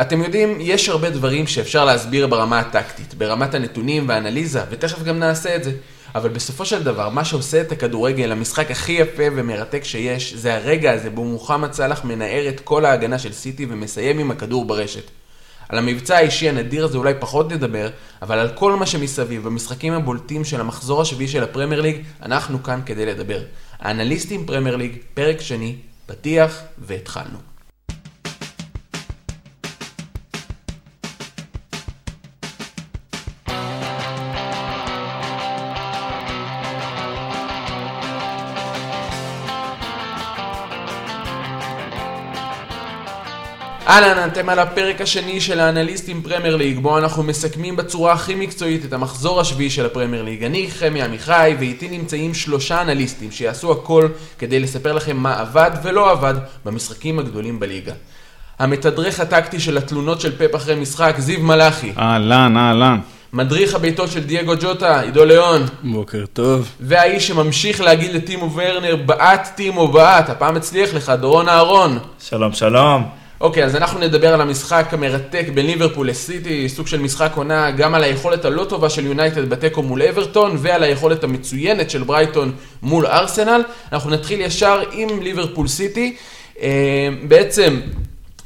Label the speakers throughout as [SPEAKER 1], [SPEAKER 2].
[SPEAKER 1] אתם יודעים, יש הרבה דברים שאפשר להסביר ברמה הטקטית, ברמת הנתונים והאנליזה, ותכף גם נעשה את זה. אבל בסופו של דבר, מה שעושה את הכדורגל, המשחק הכי יפה ומרתק שיש, זה הרגע הזה בו מוחמד סאלח מנער את כל ההגנה של סיטי ומסיים עם הכדור ברשת. על המבצע האישי הנדיר הזה אולי פחות נדבר, אבל על כל מה שמסביב, במשחקים הבולטים של המחזור השביעי של הפרמייר ליג, אנחנו כאן כדי לדבר. האנליסטים פרמייר ליג, פרק שני, פתיח, והתחלנו. אהלן, אתם על הפרק השני של האנליסטים פרמייר ליג, בו אנחנו מסכמים בצורה הכי מקצועית את המחזור השביעי של הפרמייר ליג. אני חמי עמיחי, ואיתי נמצאים שלושה אנליסטים שיעשו הכל כדי לספר לכם מה עבד ולא עבד במשחקים הגדולים בליגה. המתדרך הטקטי של התלונות של פפ אחרי משחק, זיו מלאכי.
[SPEAKER 2] אהלן, אהלן.
[SPEAKER 1] מדריך הביתות של דייגו ג'וטה, עידו ליאון.
[SPEAKER 3] בוקר טוב.
[SPEAKER 1] והאיש שממשיך להגיד לטימו ורנר, בעט טימו בעט, הפעם הצליח לך, דורון אהרון.
[SPEAKER 4] שלום, שלום.
[SPEAKER 1] אוקיי, אז אנחנו נדבר על המשחק המרתק בין ליברפול לסיטי, סוג של משחק עונה, גם על היכולת הלא טובה של יונייטד בתיקו מול אברטון, ועל היכולת המצוינת של ברייטון מול ארסנל. אנחנו נתחיל ישר עם ליברפול סיטי. אה, בעצם,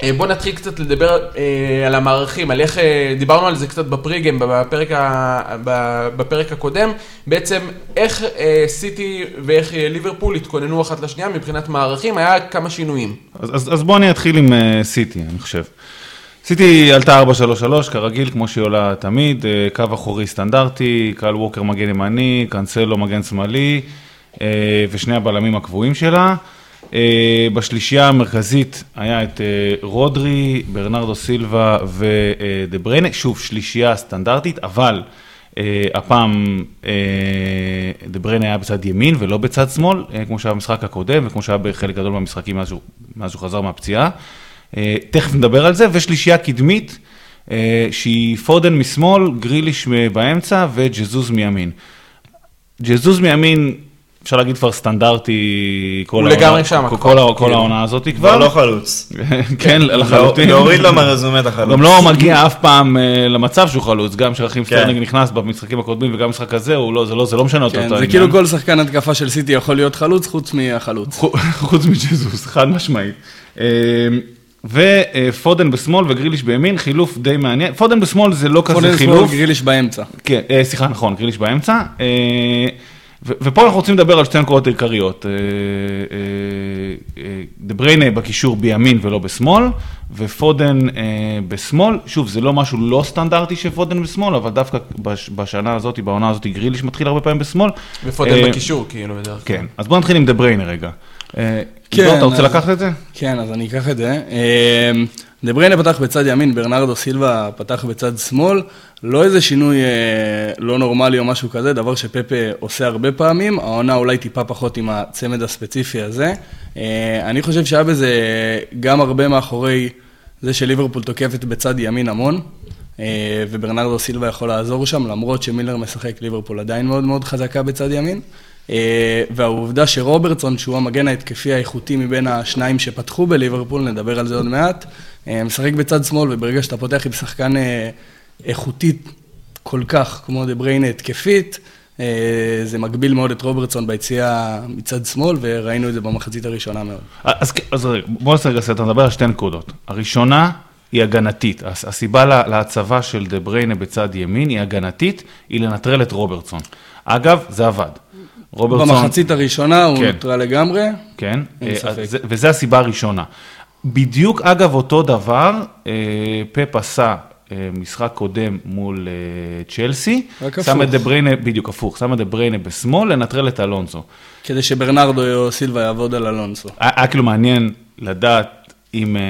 [SPEAKER 1] אה, בואו נתחיל קצת לדבר אה, על המערכים, על איך, אה, דיברנו על זה קצת בפריגם, בפרק, ה, בפרק הקודם, בעצם איך סיטי ואיך ליברפול התכוננו אחת לשנייה מבחינת מערכים, היה כמה שינויים.
[SPEAKER 2] אז, אז, אז בואו אני אתחיל עם סיטי, אני חושב. סיטי עלתה 4-3-3, כרגיל, כמו שהיא עולה תמיד, קו אחורי סטנדרטי, קהל ווקר מגן ימני, קאנסלו מגן שמאלי, ושני הבלמים הקבועים שלה. Uh, בשלישייה המרכזית היה את uh, רודרי, ברנרדו סילבה ודה בריינה, שוב, שלישייה סטנדרטית, אבל הפעם דה בריינה היה בצד ימין ולא בצד שמאל, כמו שהיה במשחק הקודם וכמו שהיה בחלק גדול מהמשחקים מאז שהוא, חזר מהפציעה. תכף נדבר על זה, ושלישייה קדמית, שהיא פודן משמאל, גריליש באמצע וג'זוס מימין. ג'זוס מימין אפשר להגיד כבר סטנדרטי, כל
[SPEAKER 1] הוא לגמרי שם,
[SPEAKER 2] כל,
[SPEAKER 1] כבר,
[SPEAKER 2] כל, כל
[SPEAKER 1] כאילו.
[SPEAKER 2] העונה הזאת
[SPEAKER 4] כבר
[SPEAKER 2] כבר.
[SPEAKER 4] לא חלוץ.
[SPEAKER 2] כן, לחלוטין.
[SPEAKER 4] להוריד לו מהרזומה את החלוץ.
[SPEAKER 2] גם לא מגיע אף פעם אה, למצב שהוא חלוץ, גם כשרחים
[SPEAKER 4] כן.
[SPEAKER 2] סטרלינג נכנס במשחקים הקודמים וגם במשחק הזה, לא, זה לא, זה לא משנה אותו.
[SPEAKER 3] כן, זה. כאילו כל שחקן התקפה של סיטי יכול להיות חלוץ, חוץ מהחלוץ.
[SPEAKER 2] חו- חוץ מג'זוס, חד משמעית. אה, ופודן בשמאל וגריליש בימין, חילוף די מעניין. פודן בשמאל זה לא כזה
[SPEAKER 3] פודן שמאל,
[SPEAKER 2] חילוף.
[SPEAKER 3] גריליש באמצע.
[SPEAKER 2] כן, אה, סליחה, נכון, גריליש באמצע. אה, ו- ופה אנחנו רוצים לדבר על שתי נקודות עיקריות. אה, אה, אה, דה בריינה בקישור בימין ולא בשמאל, ופודן אה, בשמאל. שוב, זה לא משהו לא סטנדרטי שפודן בשמאל, אבל דווקא בש- בשנה הזאת, בעונה הזאת, גריליש מתחיל הרבה פעמים בשמאל.
[SPEAKER 1] ופודן
[SPEAKER 2] אה,
[SPEAKER 1] בקישור, כאילו, בדרך כלל.
[SPEAKER 2] כן, אז בוא נתחיל עם דה בריינה רגע. אה,
[SPEAKER 3] כן,
[SPEAKER 2] אתה רוצה
[SPEAKER 3] אז-
[SPEAKER 2] לקחת את זה?
[SPEAKER 3] כן, אז אני אקח את זה. אה, דה בריינה פתח בצד ימין, ברנרדו סילבה פתח בצד שמאל. לא איזה שינוי אה, לא נורמלי או משהו כזה, דבר שפפה עושה הרבה פעמים. העונה אולי טיפה פחות עם הצמד הספציפי הזה. אה, אני חושב שהיה בזה גם הרבה מאחורי זה שליברפול תוקפת בצד ימין המון. אה, וברנרדו סילבה יכול לעזור שם, למרות שמילר משחק, ליברפול עדיין מאוד מאוד חזקה בצד ימין. אה, והעובדה שרוברטסון, שהוא המגן ההתקפי האיכותי מבין השניים שפתחו בליברפול, נדבר על זה עוד מעט, אה, משחק בצד שמאל, וברגע שאתה פותח עם שחקן אה, איכותית כל כך, כמו דה בריינה התקפית, זה מגביל מאוד את רוברטסון ביציאה מצד שמאל, וראינו את זה במחצית הראשונה מאוד.
[SPEAKER 2] אז, אז רגע, בוא נעשה רגע סרט, נדבר על שתי נקודות. הראשונה היא הגנתית. הס- הסיבה לה- להצבה של דה בריינה בצד ימין היא הגנתית, היא לנטרל את רוברטסון. אגב, זה עבד. רוברטסון...
[SPEAKER 3] במחצית הראשונה הוא
[SPEAKER 2] כן.
[SPEAKER 3] נוטרל לגמרי.
[SPEAKER 2] כן, אה. זה- וזו הסיבה הראשונה. בדיוק אגב אותו דבר, אה, פפ עשה אה, משחק קודם מול צ'לסי,
[SPEAKER 3] רק
[SPEAKER 2] שם את
[SPEAKER 3] הפוך.
[SPEAKER 2] דה בריינה, בדיוק הפוך, שם את דה בריינה בשמאל, לנטרל את אלונסו.
[SPEAKER 3] כדי שברנרדו סילבה יעבוד על אלונסו.
[SPEAKER 2] היה כאילו מעניין לדעת אם, אה,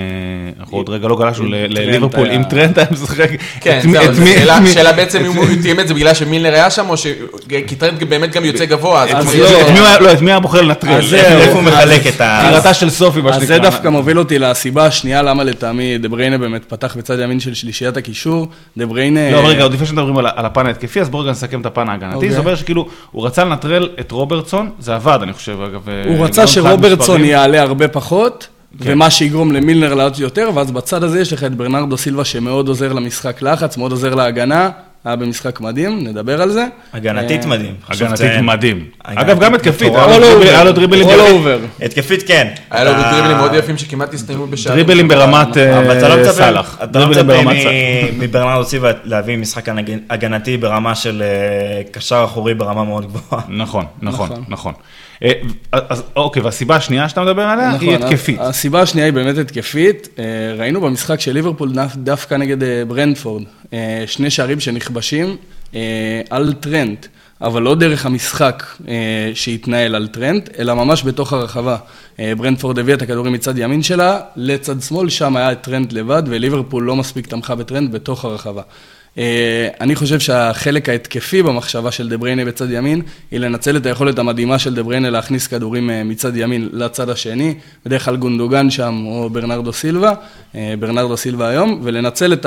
[SPEAKER 2] אנחנו עוד רגע לא גלשנו לליברפול, אם טרנט היה משחק,
[SPEAKER 1] כן,
[SPEAKER 2] את מי-
[SPEAKER 1] זהו,
[SPEAKER 2] את
[SPEAKER 1] זו
[SPEAKER 2] מי-
[SPEAKER 1] שאלה-
[SPEAKER 2] את מי-
[SPEAKER 1] שאלה בעצם אם הוא תיאם את זה בגלל שמילנר היה שם, או ש... כי טרנט באמת גם יוצא גבוה, אז
[SPEAKER 3] לא.
[SPEAKER 1] שיש-
[SPEAKER 2] את מי הוא היה- לא, את מי היה בוחר לנטרל?
[SPEAKER 3] אז זהו,
[SPEAKER 4] איפה הוא מחלק את ה...
[SPEAKER 2] בחירתה של סופי, מה
[SPEAKER 3] אז זה
[SPEAKER 2] שנקרא.
[SPEAKER 3] דווקא מוביל אותי לסיבה השנייה למה לטעמי דה בריינה באמת פתח בצד ימין של שלישיית הקישור. דה בריינה...
[SPEAKER 2] לא, רגע, עוד לפני שמדברים על הפן ההתקפי, אז בואו רגע נסכם את הפן ההגנתי.
[SPEAKER 3] אוקיי.
[SPEAKER 2] זה אומר שכאילו, הוא רצה לנטרל את רוברטסון, זה עבד, אני חושב, אגב.
[SPEAKER 3] הוא
[SPEAKER 2] אה,
[SPEAKER 3] רצה
[SPEAKER 2] גם מבחינת
[SPEAKER 3] שרוברטסון. יעלה הרבה פחות, ומה שיגרום למילנר לעלות יותר, ואז בצד הזה יש לך את ברנרדו סילבה שמאוד עוזר למשחק לחץ, מאוד עוזר להגנה, היה במשחק מדהים, נדבר על זה.
[SPEAKER 4] הגנתית
[SPEAKER 3] אה,
[SPEAKER 4] מדהים.
[SPEAKER 2] הגנתית. מדהים. אגב, גם התקפית. היה לו דריבלים יפים.
[SPEAKER 3] over.
[SPEAKER 4] התקפית כן.
[SPEAKER 1] היה לו דריבלים מאוד יפים שכמעט הסתיימו בשערים.
[SPEAKER 2] דריבלים ברמת אה,
[SPEAKER 4] לא
[SPEAKER 2] סאלח.
[SPEAKER 4] אתה לא
[SPEAKER 2] דריבלים
[SPEAKER 4] מצפה
[SPEAKER 2] ברמת סאלח.
[SPEAKER 4] מברנרדו סיבה להביא משחק הגנתי ברמה של אה, קשר אחורי ברמה מאוד גבוהה.
[SPEAKER 2] נכון, נכון,
[SPEAKER 3] נכון.
[SPEAKER 2] אה, אז אוקיי, והסיבה השנייה שאתה מדבר עליה היא
[SPEAKER 3] נכון,
[SPEAKER 2] התקפית.
[SPEAKER 3] הסיבה השנייה היא באמת התקפית. אה, ראינו במשחק של ליברפול דווקא נגד אה, ברנדפורד, שני שערים שנכבשים על טרנט, אבל לא דרך המשחק שהתנהל על טרנט, אלא ממש בתוך הרחבה. ברנדפורד הביאה את הכדורים מצד ימין שלה לצד שמאל, שם היה טרנט לבד, וליברפול לא מספיק תמכה בטרנט בתוך הרחבה. אה, אני חושב שהחלק ההתקפי במחשבה של דה בריינה בצד ימין, היא לנצל את היכולת המדהימה של דה בריינה להכניס כדורים אה, מצד ימין לצד השני, בדרך כלל גונדוגן שם או ברנרדו סילבה, אה, ברנרדו סילבה היום, ולנצל את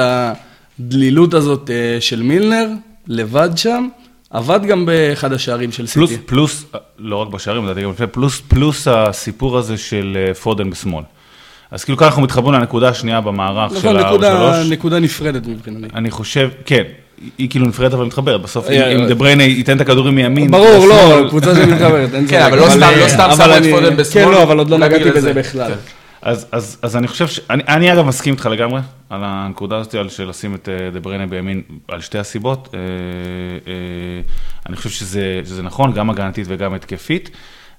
[SPEAKER 3] הדלילות הזאת של מילנר, לבד שם, עבד גם באחד השערים של
[SPEAKER 2] פלוס,
[SPEAKER 3] סיטי.
[SPEAKER 2] פלוס, לא רק בשערים, לדעתי גם לפני, פלוס, פלוס הסיפור הזה של פודן בשמאל. אז כאילו כאן אנחנו מתחברים לנקודה השנייה במערך של
[SPEAKER 3] נכון, נקודה,
[SPEAKER 2] ה-3.
[SPEAKER 3] נקודה נפרדת מבחינתי.
[SPEAKER 2] אני חושב, כן, היא כאילו נפרדת אבל מתחברת. בסוף,
[SPEAKER 3] אה,
[SPEAKER 2] אם
[SPEAKER 3] אה,
[SPEAKER 2] דה בריינה ייתן את הכדורים מימין,
[SPEAKER 3] ברור, לא, קבוצה שמתחברת, אין
[SPEAKER 1] כן,
[SPEAKER 3] ספק.
[SPEAKER 1] אבל לא סתם- שמו את פודן בשמאל,
[SPEAKER 3] כן, לא, אבל עוד לא נגעתי בזה
[SPEAKER 1] זה.
[SPEAKER 3] בכלל.
[SPEAKER 1] כן.
[SPEAKER 2] אז, אז, אז אני חושב, ש... אני, אגב מסכים איתך לגמרי על הנקודה הזאת, על של לשים את אה, דה בריינה בימין, על שתי הסיבות. אני חושב שזה, שזה נכון, גם הגנתית וגם התקפית.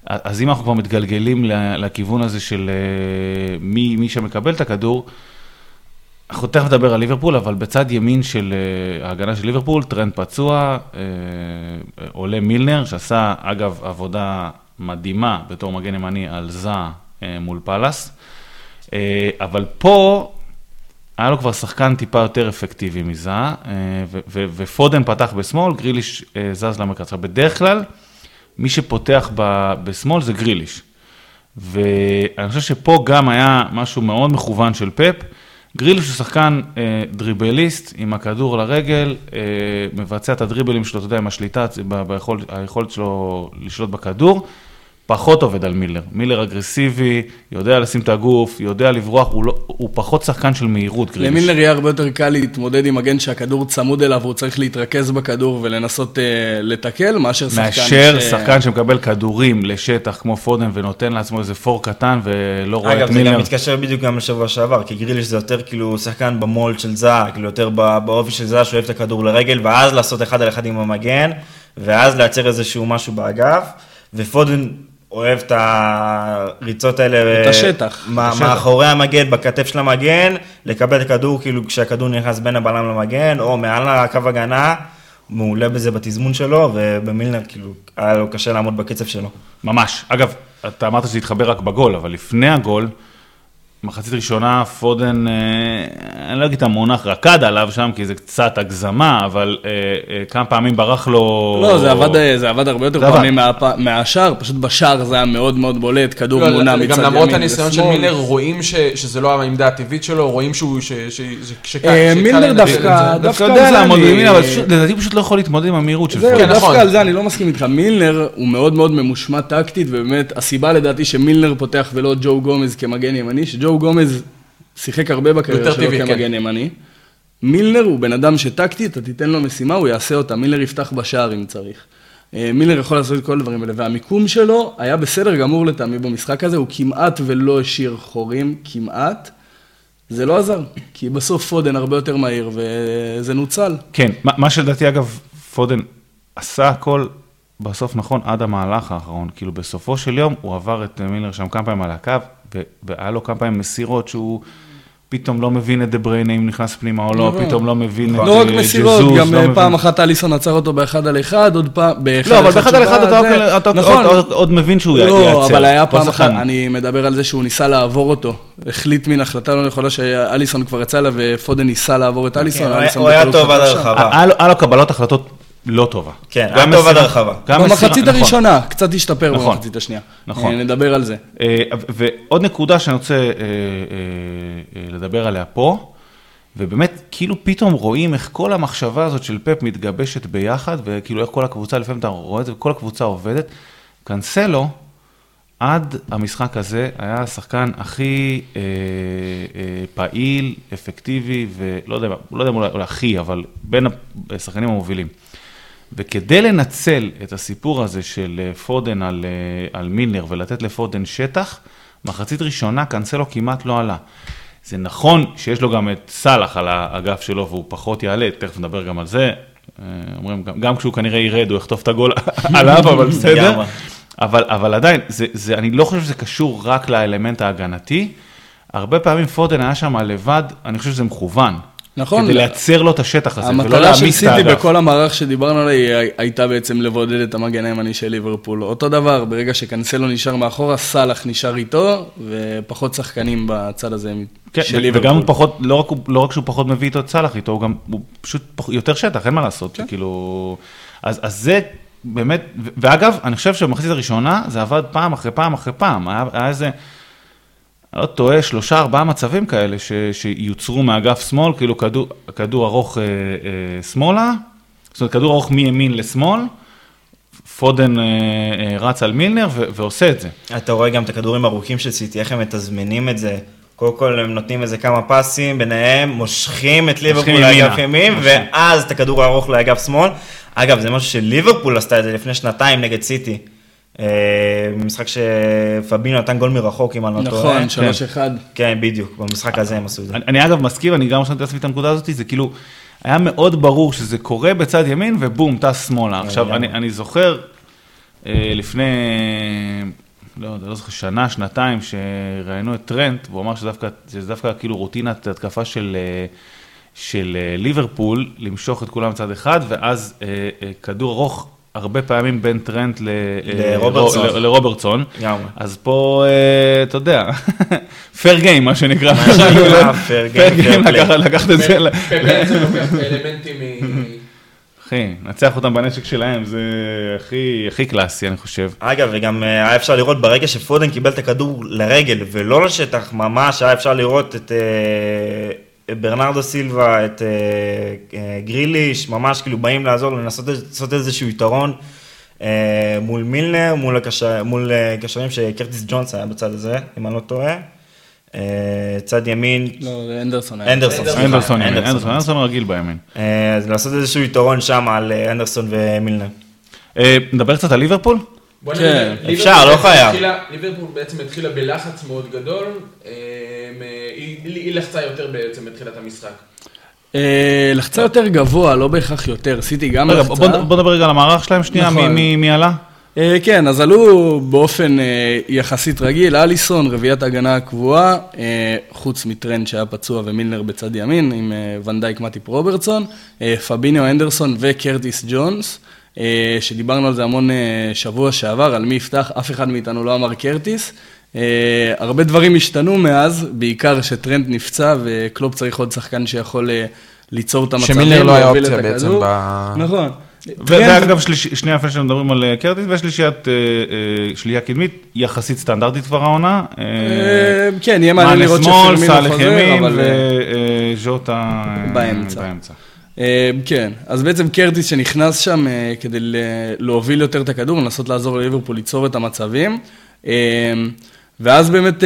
[SPEAKER 2] אז אם אנחנו כבר מתגלגלים לכיוון הזה של אה, מי, מי שמקבל את הכדור, אנחנו תכף נדבר על ליברפול, אבל בצד ימין של אה, ההגנה של ליברפול, טרנט פצוע, אה, עולה מילנר, שעשה אגב עבודה מדהימה בתור מגן ימני על זאהה אה, מול פאלאס, אבל פה היה לו כבר שחקן טיפה יותר אפקטיבי מזה, ופודן פתח בשמאל, גריליש זז למרכז. עכשיו, בדרך כלל, מי שפותח ב- בשמאל זה גריליש. ואני חושב שפה גם היה משהו מאוד מכוון של פפ. גריליש הוא שחקן אה, דריבליסט עם הכדור לרגל, אה, מבצע את הדריבלים שלו, אתה יודע, עם השליטה, ב- ביכולת, היכולת שלו לשלוט בכדור. פחות עובד על מילר. מילר אגרסיבי, יודע לשים את הגוף, יודע לברוח, הוא, לא, הוא פחות שחקן של מהירות, גריליש.
[SPEAKER 3] למילנר יהיה הרבה יותר קל להתמודד עם מגן שהכדור צמוד אליו, והוא צריך להתרכז בכדור ולנסות אה, לתקל, מאשר שחקן
[SPEAKER 2] מאשר
[SPEAKER 3] ש...
[SPEAKER 2] שחקן שמקבל כדורים לשטח כמו פודן ונותן לעצמו איזה פור קטן ולא רואה
[SPEAKER 4] אגב,
[SPEAKER 2] את
[SPEAKER 4] זה
[SPEAKER 2] מילר.
[SPEAKER 4] גם מתקשר בדיוק גם לשבוע שעבר, כי גריליש זה יותר כאילו שחקן במולד של זע, כאילו יותר באופי של זע שאוהב את הכדור לרגל, ואז לעשות אחד על אחד עם המגן, ואז לייצר איזשהו משהו באגף, ופודן אוהב את הריצות האלה.
[SPEAKER 3] את השטח.
[SPEAKER 4] מה-
[SPEAKER 2] השטח.
[SPEAKER 4] מאחורי המגן, בכתף של המגן, לקבל את הכדור כאילו כשהכדור נכנס בין הבלם למגן, או מעל הקו הגנה, מעולה בזה בתזמון שלו, ובמילנר כאילו היה לו קשה לעמוד בקצב שלו.
[SPEAKER 2] ממש. אגב, אתה אמרת שזה התחבר רק בגול, אבל לפני הגול, מחצית ראשונה, פודן, אה, אני לא אגיד את המונח רקד עליו שם, כי זה קצת הגזמה, אבל אה, אה, כמה פעמים ברח לו...
[SPEAKER 3] לא, זה עבד, אה, זה עבד הרבה יותר. פעמים מהפ- מהשער, פשוט בשער זה היה מאוד מאוד בולט, כדור
[SPEAKER 1] לא,
[SPEAKER 3] מונע מצד ימין
[SPEAKER 1] גם למרות הניסיון של. מילר, רואים ש- שזה לא העמדה הטבעית שלו, רואים שהוא, ש- ש- ש- שקל
[SPEAKER 3] אה, מילר דווקא-. דווקא
[SPEAKER 2] דווקא
[SPEAKER 3] על
[SPEAKER 2] יודע
[SPEAKER 3] זה
[SPEAKER 2] לעמוד
[SPEAKER 3] אני-
[SPEAKER 2] בימין, אבל לדעתי הוא פשוט לא יכול להתמודד עם המהירות של פודן.
[SPEAKER 1] כן,
[SPEAKER 3] דווקא
[SPEAKER 1] נכון.
[SPEAKER 3] על זה אני לא מסכים איתך. מילנר הוא מאוד מאוד ממושמע טקטית, ובאמת, הסיבה לדעתי שמילנר פותח ולא ג'ו גומז כמגן ימני, שג'ו גומז שיחק הרבה בקריירה שלו
[SPEAKER 1] טבעי, כן.
[SPEAKER 3] כמגן ימני. מילנר הוא בן אדם שטקטית, אתה תיתן לו משימה, הוא יעשה אותה. מילנר יפתח בשער אם צריך. אה, מילנר יכול לעשות את כל הדברים האלה, והמיקום שלו היה בסדר גמור לטעמי במשחק הזה, הוא כמעט ולא השאיר חורים, כמעט. זה לא עזר, כי בסוף פודן הרבה יותר מהיר, וזה נוצל.
[SPEAKER 2] כן, מה- מה שלדעתי אגב, פודן עשה הכל בסוף נכון עד המהלך האחרון. כאילו בסופו של יום הוא עבר את מילר שם כמה פעמים על הקו, והיה לו כמה פעמים מסירות שהוא פתאום לא מבין את דה בריינה אם נכנס פנימה או לא,
[SPEAKER 3] נכון.
[SPEAKER 2] פתאום לא מבין את
[SPEAKER 3] לא רק
[SPEAKER 2] אה,
[SPEAKER 3] מסירות, גם
[SPEAKER 2] לא
[SPEAKER 3] אה, פעם אחת אליסון עצר אותו באחד על אחד, עוד פעם, באחד
[SPEAKER 2] לא, אבל באחד על אחד אתה
[SPEAKER 3] נכון.
[SPEAKER 2] עוד- מבין שהוא יעצר.
[SPEAKER 3] לא, אבל היה פעם אחת. אני מדבר על זה שהוא ניסה לעבור אותו. החליט מין החלטה לא נכונה שאליסון כבר יצא אליו ופודן ניסה לעבור את אליסון.
[SPEAKER 4] כן, הוא היה- טוב עד. הרחבה.
[SPEAKER 2] היה לו קבלות החלטות לא טובה.
[SPEAKER 4] כן,
[SPEAKER 2] גם
[SPEAKER 4] היה טוב עד הרחבה.
[SPEAKER 3] במחצית
[SPEAKER 2] נכון.
[SPEAKER 3] הראשונה, קצת השתפר
[SPEAKER 2] נכון.
[SPEAKER 3] במחצית השנייה.
[SPEAKER 2] נכון.
[SPEAKER 3] אה, נדבר על זה.
[SPEAKER 2] אה, ועוד נקודה שאני רוצה אה, לדבר עליה פה, ובאמת, כאילו פתאום רואים איך כל המחשבה הזאת של פפ מתגבשת ביחד, וכאילו איך כל הקבוצה, לפעמים אתה רואה את זה, וכל הקבוצה עובדת. קאנסלו עד המשחק הזה היה השחקן הכי אה, אה, פעיל, אפקטיבי, ולא יודע, לא יודע אם אולי, אולי הכי, אבל בין השחקנים המובילים. וכדי לנצל את הסיפור הזה של אה, פודן על, אה, על מילנר ולתת לפודן שטח, מחצית ראשונה קאנסלו כמעט לא עלה. זה נכון שיש לו גם את סאלח על האגף שלו והוא פחות יעלה, תכף נדבר גם על זה. אה, אומרים, גם, גם כשהוא כנראה ירד הוא יחטוף את הגול עליו, אבל בסדר. אבל, אבל עדיין, זה, זה, אני לא חושב שזה קשור רק לאלמנט ההגנתי. הרבה פעמים פודן היה שם לבד, אני חושב שזה מכוון.
[SPEAKER 3] נכון.
[SPEAKER 2] כדי לייצר לו את השטח הזה, ולא
[SPEAKER 3] המטרה של
[SPEAKER 2] להעמיס את
[SPEAKER 3] סיטי
[SPEAKER 2] האגף.
[SPEAKER 3] בכל המערך שדיברנו עליה הייתה בעצם לבודד את המגן הימני של ליברפול. אותו דבר, ברגע שקנסלו נשאר מאחורה, סאלח נשאר איתו, ופחות שחקנים בצד הזה
[SPEAKER 2] כן,
[SPEAKER 3] של ליברפול.
[SPEAKER 2] וגם הוא פחות, לא רק, לא רק שהוא פחות מביא איתו את סאלח איתו, הוא גם, הוא פשוט יותר שטח, אין מה לעשות,
[SPEAKER 3] כן.
[SPEAKER 2] כאילו, אז, אז זה באמת, ואגב, אני חושב שבמחצית הראשונה זה עבד פעם אחרי פעם אחרי פעם, היה, היה איזה, אני לא טועה, שלושה ארבעה מצבים כאלה ש, שיוצרו מאגף שמאל, כאילו כדור, כדור ארוך אה, אה, שמאלה, זאת אומרת כדור ארוך מימין לשמאל, פודן אה, אה, רץ על מילנר ו- ועושה את זה.
[SPEAKER 4] אתה רואה גם את הכדורים הארוכים של סיטי, איך הם מתזמנים את זה. קודם כל הם נותנים איזה כמה פסים, ביניהם מושכים את ליברפול. לאגף ימין. ואז את הכדור הארוך לאגף שמאל. אגב, זה משהו שליברפול עשתה את זה לפני שנתיים נגד סיטי. אה, במשחק שפבינו נתן גול מרחוק, אם אני לא טועה.
[SPEAKER 3] נכון, שלוש אחד.
[SPEAKER 4] כן, בדיוק, במשחק הזה הם עשו את זה.
[SPEAKER 2] אני, אגב מסכים, אני גם רשמתי לעצמי את הנקודה הזאת, זה כאילו, היה מאוד ברור שזה קורה בצד ימין ובום, טס שמאלה. עכשיו,
[SPEAKER 4] לגמרי.
[SPEAKER 2] אני, אני זוכר אה, לפני, לא יודע, לא זוכר, שנה, שנתיים, שראיינו את טרנט, והוא אמר שזה דווקא כאילו רוטינת התקפה של, אה, של אה, ליברפול, למשוך את כולם צד אחד, ואז אה, אה, כדור ארוך. הרבה פעמים בין טרנט ל- אה,
[SPEAKER 4] לרוברטסון.
[SPEAKER 2] ל- לרוברטסון,
[SPEAKER 4] לגמרי.
[SPEAKER 2] אז פה, אה, אתה יודע, fair game, מה שנקרא.
[SPEAKER 4] מה שנקרא, fair game, fair game.
[SPEAKER 2] לקחת- את זה,
[SPEAKER 1] פפ בעצם לוקח אלמנטים מ...
[SPEAKER 2] אחי, נצח אותם בנשק שלהם, זה הכי, הכי קלאסי, אני חושב.
[SPEAKER 4] אגב, וגם אה, היה אפשר לראות ברגע שפודן קיבל את הכדור לרגל ולא לשטח, ממש היה אפשר לראות את ברנרדו סילבה, את אה, אה, גריליש, ממש כאילו באים לעזור, לנסות לעשות איזשהו יתרון אה, מול מילנר, מול, הקשר, מול קשרים שקרטיס ג'ונס היה בצד הזה, אם אני לא טועה. צד ימין,
[SPEAKER 3] לא, זה אנדרסון.
[SPEAKER 4] אנדרסון, סליחה,
[SPEAKER 2] אנדרסון, אנדרסון, אנדרסון רגיל בימין.
[SPEAKER 4] אז לעשות איזשהו יתרון שם על אנדרסון ומילנר.
[SPEAKER 2] נדבר קצת על ליברפול?
[SPEAKER 1] בוא
[SPEAKER 3] כן,
[SPEAKER 1] נגיד, ליברפול
[SPEAKER 4] אפשר, לא חייב.
[SPEAKER 1] התחילה- ליברפול בעצם התחילה בלחץ מאוד גדול, אה, היא היא לחצה יותר בעצם בתחילת המשחק.
[SPEAKER 3] אה, לחצה יותר גבוה, לא בהכרח יותר. סיטי גם
[SPEAKER 2] רגע,
[SPEAKER 3] לחצה.
[SPEAKER 2] בוא בוא נדבר רגע על המערך שלהם שנייה, מי-
[SPEAKER 3] נכון.
[SPEAKER 2] מי מי עלה?
[SPEAKER 3] אה, כן, אז עלו באופן יחסית רגיל, אליסון, רביעיית ההגנה הקבועה, חוץ מטרנט שהיה פצוע ומילנר בצד ימין, עם ון דייק מאטיפ רוברטסון, פביניו הנדרסון וקרטיס ג'ונס, שדיברנו על זה המון אה, שבוע שעבר, על מי יפתח, אף אחד מאיתנו לא אמר קרטיס. אה, הרבה דברים השתנו מאז, בעיקר שטרנט נפצע וקלופ צריך עוד שחקן שיכול אה, ליצור את המצבים.
[SPEAKER 1] שמילנר לא היה אופציה
[SPEAKER 3] את
[SPEAKER 1] בעצם. ב-
[SPEAKER 3] נכון.
[SPEAKER 2] ואגב, שליש- שנייה לפני שמדברים על אה, קרטיס, ושלישיית אה, אה, שלישייה קדמית, יחסית סטנדרטית כבר העונה. אה,
[SPEAKER 3] אה, כן, יהיה מעניין לראות שפרמינו
[SPEAKER 2] סאלח
[SPEAKER 3] חוזר,
[SPEAKER 2] ימין
[SPEAKER 3] אבל... אה,
[SPEAKER 2] וז'וטה אה,
[SPEAKER 3] באמצע. אה, כן, אז בעצם קרטיס שנכנס שם אה, כדי להוביל יותר את הכדור, לנסות לעזור לליברפול ליצור את המצבים. אה, ואז באמת,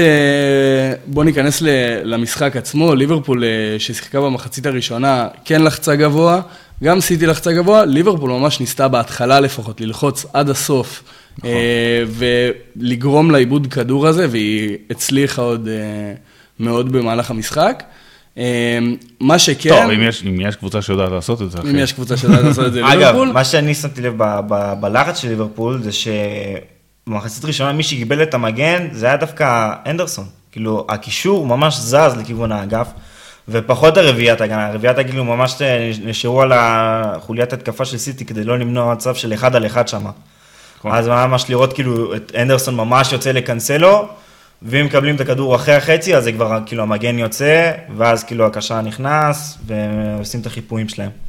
[SPEAKER 3] בואו ניכנס למשחק עצמו, ליברפול ששיחקה במחצית הראשונה כן לחצה גבוה, גם סיטי לחצה גבוה, ליברפול ממש ניסתה בהתחלה לפחות ללחוץ עד הסוף.
[SPEAKER 2] נכון.
[SPEAKER 3] ולגרום לאיבוד כדור הזה, והיא הצליחה עוד מאוד במהלך המשחק. אה, מה שכן,
[SPEAKER 2] טוב, אם יש- אם יש קבוצה שיודעת לעשות את זה, אחי.
[SPEAKER 3] אם יש קבוצה שיודעת לעשות את זה,
[SPEAKER 4] אגב,
[SPEAKER 3] ליברפול.
[SPEAKER 4] מה שאני שמתי לב ב- ב- בלחץ של ליברפול זה שבמחצית ראשונה מי שקיבל את המגן זה היה דווקא אנדרסון. כאילו, הקישור ממש זז לכיוון האגף, ופחות הרביעיית הגנה. הרביעיית הגנה ממש נשארו על החוליית התקפה של סיטי כדי לא למנוע מצב של אחד על אחד שם.
[SPEAKER 2] נכון.
[SPEAKER 4] אז ממש לראות כאילו את אנדרסון ממש יוצא לקנסלו, ואם מקבלים את הכדור אחרי החצי, אז זה כבר כאילו המגן יוצא, ואז כאילו הקשר נכנס, ועושים את החיפויים שלהם.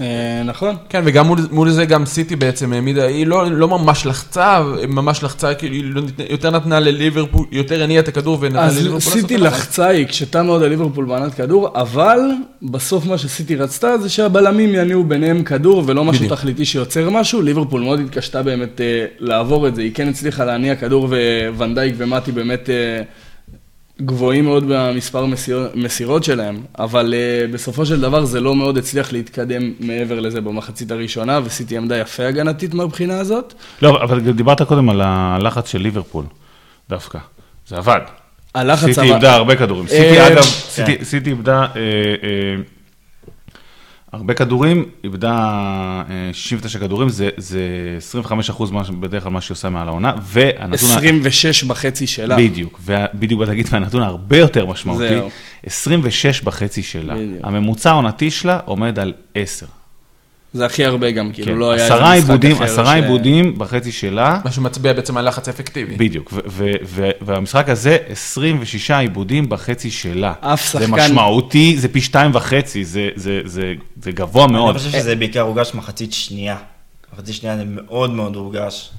[SPEAKER 3] אה, נכון.
[SPEAKER 1] כן, וגם מול, זה גם סיטי בעצם העמידה, היא לא, לא ממש לחצה, ממש לחצה, כאילו, היא לא, נת- יותר נתנה לליברפול, יותר הניעה את הכדור ונתנה
[SPEAKER 3] אז
[SPEAKER 1] לליברפול
[SPEAKER 3] סיטי
[SPEAKER 1] לעשות את
[SPEAKER 3] לחצה, היא הקשתה מאוד על ליברפול בענת כדור, אבל בסוף מה שסיטי רצתה זה שהבלמים יניעו ביניהם כדור ולא משהו. תכליתי שיוצר משהו. ליברפול מאוד התקשתה באמת אה, לעבור את זה, היא כן הצליחה להניע כדור וונדייק ומטי באמת אה, גבוהים מאוד במספר מסיר, מסירות שלהם, אבל אה, בסופו של דבר זה לא מאוד הצליח להתקדם מעבר לזה במחצית הראשונה, וסיטי עמדה יפה הגנתית מהבחינה הזאת.
[SPEAKER 2] לא, אבל דיברת קודם על הלחץ של ליברפול, דווקא. זה עבד.
[SPEAKER 3] הלחץ
[SPEAKER 2] סיטי איבדה הרבה כדורים. סיטי,
[SPEAKER 3] אה,
[SPEAKER 2] אגב,
[SPEAKER 3] כן.
[SPEAKER 2] סיטי- סיטי איבדה אה, הרבה כדורים, איבדה אה, 69 כדורים, זה- זה 25 אחוז בדרך כלל מה שהיא עושה מעל העונה, והנתון... ה-
[SPEAKER 3] 26 בחצי שלה.
[SPEAKER 2] בדיוק, בדיוק באתי להגיד, והנתון הרבה יותר משמעותי,
[SPEAKER 3] זהו.
[SPEAKER 2] 26 בחצי שלה.
[SPEAKER 3] בדיוק.
[SPEAKER 2] הממוצע העונתי שלה עומד על 10.
[SPEAKER 3] זה הכי הרבה גם, כאילו
[SPEAKER 2] כן,
[SPEAKER 3] לא היה איזה משחק
[SPEAKER 2] עיבודים,
[SPEAKER 3] אחר
[SPEAKER 2] עשרה
[SPEAKER 3] ש-
[SPEAKER 2] עיבודים בחצי שלה,
[SPEAKER 1] מה שמצביע בעצם על לחץ אפקטיבי.
[SPEAKER 2] בדיוק, ו- ו- ו- והמשחק הזה, 26 עיבודים בחצי שלה.
[SPEAKER 3] אף
[SPEAKER 2] זה
[SPEAKER 3] שחקן-
[SPEAKER 2] משמעותי, זה פי שתיים וחצי, זה- זה- זה זה גבוה
[SPEAKER 4] אני
[SPEAKER 2] מאוד.
[SPEAKER 4] חושב שזה בעיקר הורגש מחצית שנייה. מחצית שנייה זה מאוד מאוד הורגש.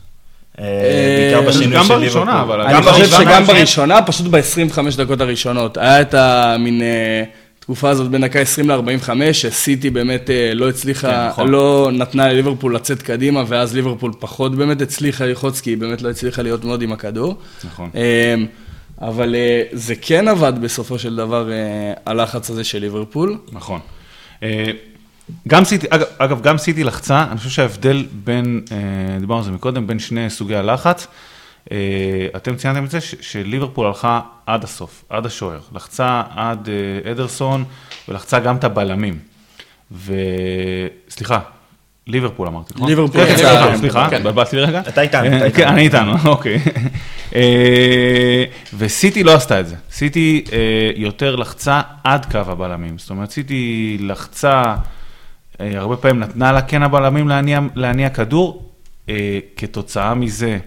[SPEAKER 4] אה,
[SPEAKER 3] אה,
[SPEAKER 4] בעיקר בשינוי
[SPEAKER 2] גם
[SPEAKER 4] של
[SPEAKER 2] בראשונה,
[SPEAKER 4] ליברפול.
[SPEAKER 2] אבל
[SPEAKER 3] אני חושב
[SPEAKER 2] בראשונה
[SPEAKER 3] שגם. בראשונה, פשוט ב-25 דקות הראשונות, היה את המין אה, תקופה הזאת בין דקה 20 ל-45, שסיטי באמת אה, לא
[SPEAKER 2] כן,
[SPEAKER 3] הצליחה,
[SPEAKER 2] נכון.
[SPEAKER 3] לא נתנה לליברפול לצאת קדימה, ואז ליברפול פחות באמת הצליחה ללחוץ, כי היא באמת לא הצליחה להיות מאוד עם הכדור.
[SPEAKER 2] נכון.
[SPEAKER 3] אה, אבל אה, זה כן עבד בסופו של דבר, הלחץ הזה של ליברפול.
[SPEAKER 2] נכון. גם סיטי, אגב, אגב, גם סיטי לחצה, אני חושב שההבדל בין, דיברנו על זה מקודם, בין שני סוגי הלחץ, אתם ציינתם את זה ש- שליברפול הלכה עד הסוף, עד השוער, לחצה עד אה, אדרסון ולחצה גם את הבלמים. וסליחה, ליברפול אמרתי, נכון?
[SPEAKER 3] ליברפול
[SPEAKER 2] כן, כן, סליחה,
[SPEAKER 1] כן.
[SPEAKER 2] התבלבלתי לי רגע.
[SPEAKER 4] אתה איתנו, אתה
[SPEAKER 2] אה,
[SPEAKER 4] איתנו.
[SPEAKER 2] כן, אני איתנו, אוקיי. אה, וסיטי לא עשתה את זה. סיטי אה, יותר לחצה עד קו הבלמים. זאת אומרת, סיטי לחצה, אה, הרבה פעמים נתנה לה כן הבלמים להניע, כדור. אה, כתוצאה מזה,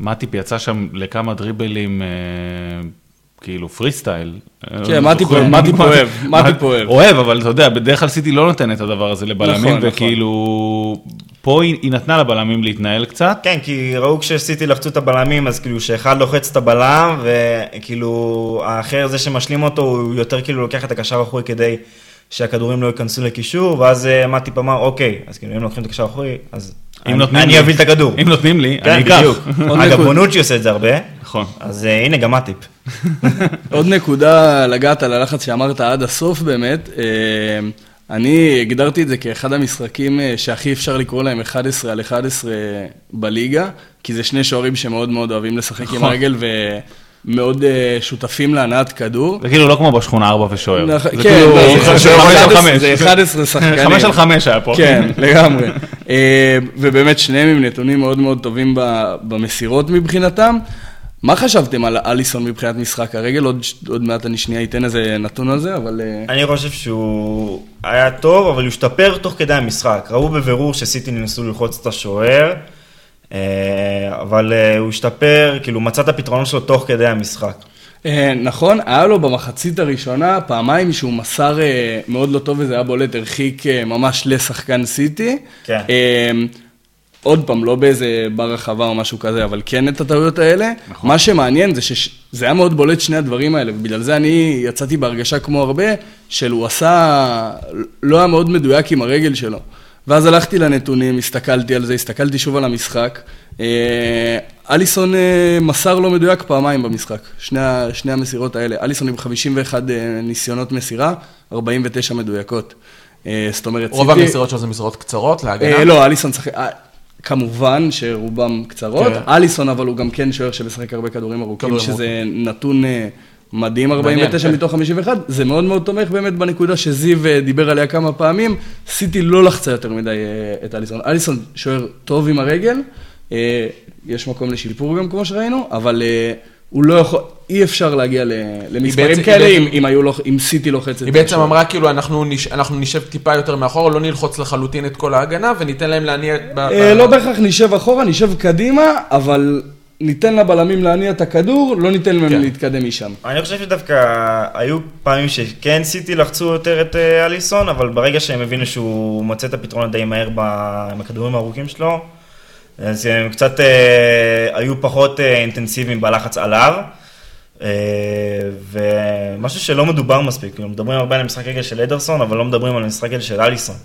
[SPEAKER 2] מטיפ יצא שם לכמה דריבלים, אה, כאילו פרי סטייל.
[SPEAKER 3] כן, מטיפ אוהב, מטיפ אוהב, מטיפ אוהב.
[SPEAKER 2] אבל אתה יודע, בדרך כלל סיטי לא נותן את הדבר הזה לבלמים,
[SPEAKER 3] נכון, נכון.
[SPEAKER 2] וכאילו, פה היא, היא נתנה לבלמים להתנהל קצת.
[SPEAKER 4] כן, כי ראו כשסיטי לחצו את הבלמים, אז כאילו שאחד לוחץ את הבלם, וכאילו האחר, זה שמשלים אותו, הוא יותר כאילו לוקח את הקשר האחורי כדי שהכדורים לא ייכנסו לקישור, ואז אה, מטיפ אמר, אוקיי, אז כאילו אם לוקחים את הקשר האחורי, אז אני- אני
[SPEAKER 2] לי-
[SPEAKER 4] אביא את הכדור.
[SPEAKER 2] אם נותנים לי,
[SPEAKER 4] כן,
[SPEAKER 2] אני אקח.
[SPEAKER 4] אגב,
[SPEAKER 3] נקוד.
[SPEAKER 4] בונוצ'י עושה את זה הרבה,
[SPEAKER 2] נכון.
[SPEAKER 4] אז אה, הנה גם מטיפ.
[SPEAKER 3] עוד נקודה לגעת על הלחץ שאמרת עד הסוף באמת. אה, אני הגדרתי את זה כאחד המשחקים שהכי אפשר לקרוא להם 11 על 11 בליגה, כי זה שני שוערים שמאוד מאוד אוהבים לשחק עם
[SPEAKER 2] נכון.
[SPEAKER 3] הרגל ומאוד אה, שותפים להנעת כדור.
[SPEAKER 2] זה כאילו לא כמו בשכונה ארבע ושוער.
[SPEAKER 3] נכון,
[SPEAKER 2] זה
[SPEAKER 3] כן,
[SPEAKER 2] כאילו
[SPEAKER 3] זה
[SPEAKER 2] על
[SPEAKER 3] 11
[SPEAKER 2] חמש.
[SPEAKER 3] זה 11 שחקנים.
[SPEAKER 2] חמש על חמש היה פה.
[SPEAKER 3] כן, לגמרי. אה, ובאמת שניהם עם נתונים מאוד מאוד טובים ב- במסירות מבחינתם. מה חשבתם על אליסון מבחינת משחק הרגל? עוד, עוד מעט אני שנייה אתן איזה נתון על זה, אבל... אה,
[SPEAKER 4] אני חושב שהוא היה טוב, אבל הוא השתפר תוך כדי המשחק. ראו בבירור שסיטי ניסו ללחוץ את השוער, אבל אה, הוא השתפר, כאילו מצא את הפתרון שלו תוך כדי המשחק.
[SPEAKER 3] אה, נכון, היה לו במחצית הראשונה פעמיים שהוא מסר אה, מאוד לא טוב וזה היה בולט, הרחיק אה, ממש לשחקן סיטי.
[SPEAKER 4] כן.
[SPEAKER 3] אה, עוד פעם, לא באיזה בר רחבה או משהו כזה, אבל כן את הטעויות האלה. נכון. מה שמעניין זה שזה היה מאוד בולט שני הדברים האלה, ובגלל זה אני יצאתי בהרגשה כמו הרבה, של הוא עשה, לא היה מאוד מדויק עם הרגל שלו. ואז הלכתי לנתונים, הסתכלתי על זה, הסתכלתי שוב על המשחק. אה, אליסון אה, מסר לא מדויק פעמיים במשחק, שני, שני המסירות האלה. אליסון עם 51 אה, ניסיונות מסירה, 49 מדויקות. זאת אומרת,
[SPEAKER 1] רוב המסירות שלו זה מסירות קצרות להגנה.
[SPEAKER 3] לא, אליסון. אה, כמובן שרובם קצרות.
[SPEAKER 1] כן.
[SPEAKER 3] אליסון, אבל הוא גם כן שוער שמשחק הרבה כדורים ארוכים,
[SPEAKER 1] כדורים
[SPEAKER 3] שזה נתון מדהים, 49
[SPEAKER 1] כן.
[SPEAKER 3] מתוך 51. זה מאוד מאוד תומך באמת בנקודה שזיו אה, דיבר עליה כמה פעמים. סיטי לא לחצה יותר מדי אה, את אליסון. אליסון שוער טוב עם הרגל, אה, יש מקום לשיפור גם כמו שראינו, אבל הוא לא יכול, אי אפשר להגיע למספרים כאלה אם- אם היו לו- אם סיטי לוחצת.
[SPEAKER 1] היא בעצם. אמרה כאילו אנחנו נש- אנחנו נשב טיפה יותר מאחורה, לא נלחוץ לחלוטין את כל ההגנה וניתן להם להניע... ב-
[SPEAKER 3] אה,
[SPEAKER 1] ב-
[SPEAKER 3] לא בהכרח נשב אחורה, נשב קדימה, אבל ניתן לבלמים להניע את הכדור, לא ניתן להם
[SPEAKER 1] כן.
[SPEAKER 3] להתקדם משם.
[SPEAKER 4] אני חושב שדווקא היו פעמים שכן סיטי לחצו יותר את אה, אליסון, אבל ברגע שהם הבינו שהוא מוצא את הפתרון די מהר ב- עם הכדורים הארוכים שלו, אז הם קצת אה, היו פחות אה, אינטנסיביים בלחץ עליו. אה, ומשהו שלא מדובר מספיק, כאילו מדברים הרבה על המשחק רגל של אדרסון, אבל לא מדברים על המשחק רגל של אליסון.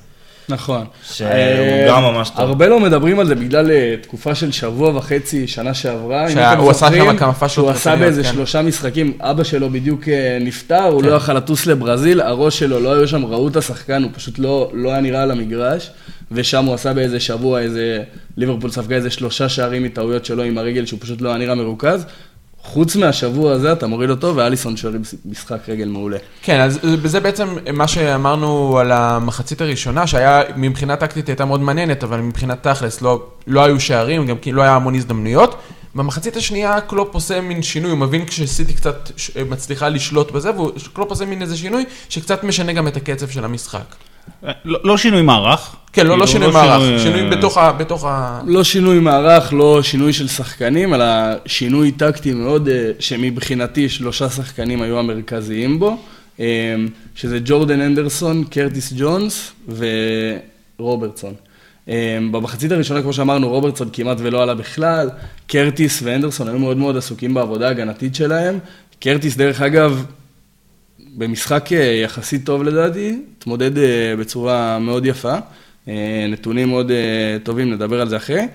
[SPEAKER 3] נכון.
[SPEAKER 4] שהוא
[SPEAKER 3] אה,
[SPEAKER 4] גם ממש טוב.
[SPEAKER 3] הרבה לא מדברים על זה בגלל אה, תקופה של שבוע וחצי, שנה שעברה. אם
[SPEAKER 1] שה-
[SPEAKER 3] אתם
[SPEAKER 1] הוא עשה כמה- כמה פאשלות
[SPEAKER 3] שהוא עשה באיזה
[SPEAKER 1] כן.
[SPEAKER 3] שלושה משחקים, אבא שלו בדיוק אה, נפטר, הוא
[SPEAKER 1] כן.
[SPEAKER 3] לא יכל לטוס לברזיל, הראש שלו לא היו שם, ראו את השחקן, הוא פשוט לא לא היה נראה על המגרש, ושם הוא עשה באיזה שבוע איזה, ליברפול ספגה איזה שלושה שערים מטעויות שלו עם הרגל, שהוא פשוט לא היה נראה מרוכז. חוץ מהשבוע הזה, אתה מוריד אותו, ואליסון שוער משחק רגל מעולה.
[SPEAKER 1] כן, אז זה בעצם מה שאמרנו על המחצית הראשונה, שהיה מבחינה טקטית הייתה מאוד מעניינת, אבל מבחינת תכלס לא, לא היו שערים, גם כי לא היה המון הזדמנויות. במחצית השנייה קלופ עושה מין שינוי, הוא מבין כשסיטי קצת מצליחה לשלוט בזה, וקלופ עושה מין איזה שינוי שקצת משנה גם את הקצב של המשחק.
[SPEAKER 2] לא לא שינוי מערך.
[SPEAKER 1] כן, לא, לא
[SPEAKER 2] כאילו,
[SPEAKER 1] שינוי מערך,
[SPEAKER 2] שינוי,
[SPEAKER 1] שינוי
[SPEAKER 2] אה,
[SPEAKER 1] בתוך ה... בתוך ה...
[SPEAKER 3] לא שינוי מערך, לא שינוי של שחקנים, אלא שינוי טקטי מאוד, אה, שמבחינתי שלושה שחקנים היו המרכזיים בו, אה, שזה ג'ורדן אנדרסון, קרטיס ג'ונס ורוברטסון. במחצית הראשונה, כמו שאמרנו, רוברטסון כמעט ולא עלה בכלל, קרטיס ואנדרסון היו מאוד מאוד עסוקים בעבודה ההגנתית שלהם. קרטיס, דרך אגב, במשחק אה, יחסית טוב לדעתי, התמודד אה, בצורה מאוד יפה, אה, נתונים מאוד טובים, נדבר על זה אחרי.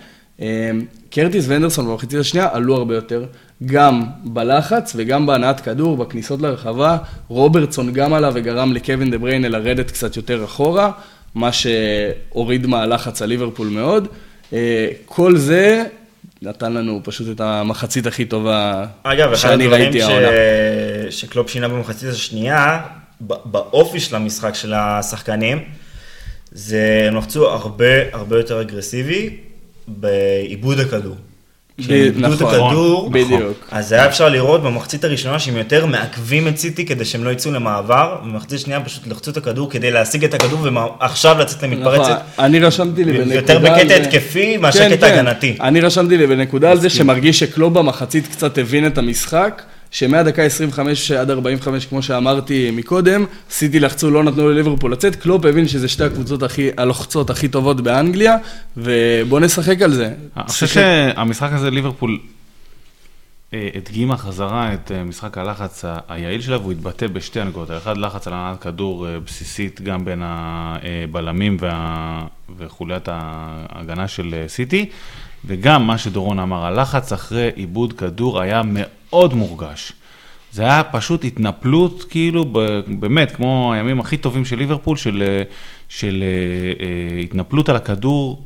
[SPEAKER 3] קרטיס ואנדרסון במחצית השנייה עלו הרבה יותר, גם בלחץ וגם בהנעת כדור, בכניסות לרחבה. רוברטסון גם עלה וגרם לקווין דה בריינה לרדת קצת יותר אחורה, מה שהוריד מהלחץ על ליברפול מאוד. כל זה נתן לנו פשוט את המחצית הכי טובה
[SPEAKER 4] אגב, אחד
[SPEAKER 3] שאני
[SPEAKER 4] הדברים
[SPEAKER 3] ראיתי
[SPEAKER 4] ש...
[SPEAKER 3] העונה.
[SPEAKER 4] שקלופ שינה במחצית השנייה, באופי של המשחק של השחקנים, זה הם לחצו הרבה הרבה יותר אגרסיבי בעיבוד הכדור. כשהם איבדו את
[SPEAKER 3] נכון,
[SPEAKER 4] הכדור,
[SPEAKER 3] בדיוק.
[SPEAKER 4] אז היה אפשר לראות במחצית הראשונה שהם יותר מעכבים את סיטי כדי שהם לא יצאו למעבר, ובמחצית השנייה פשוט לחצו את הכדור כדי להשיג את הכדור ועכשיו לצאת למתפרצת.
[SPEAKER 3] נכון, אני רשמתי לי בנקודה...
[SPEAKER 4] יותר בקטע התקפי מאשר
[SPEAKER 3] כן,
[SPEAKER 4] קטע
[SPEAKER 3] כן.
[SPEAKER 4] הגנתי.
[SPEAKER 3] אני רשמתי לי בנקודה על זה שמרגיש שקלוב במחצית קצת הבין את המשחק, שמהדקה 25 עד 45, כמו שאמרתי מקודם, סיטי לחצו, לא נתנו לליברפול לצאת, קלופ הבין שזה שתי הקבוצות הכי, הלוחצות הכי טובות באנגליה, ובוא נשחק על זה.
[SPEAKER 2] אני חושב שהמשחק הזה, ליברפול אה, הדגימה חזרה את אה, משחק הלחץ היעיל שלה, והוא התבטא בשתי הנקודות. האחד, לחץ על הנעת כדור אה, בסיסית גם בין הבלמים וה- וחוליית ההגנה של אה, סיטי, וגם מה שדורון אמר, הלחץ אחרי עיבוד כדור היה מאוד מורגש. זה היה פשוט התנפלות, כאילו, ב- באמת, כמו הימים הכי טובים של ליברפול, של, של אה, אה, התנפלות על הכדור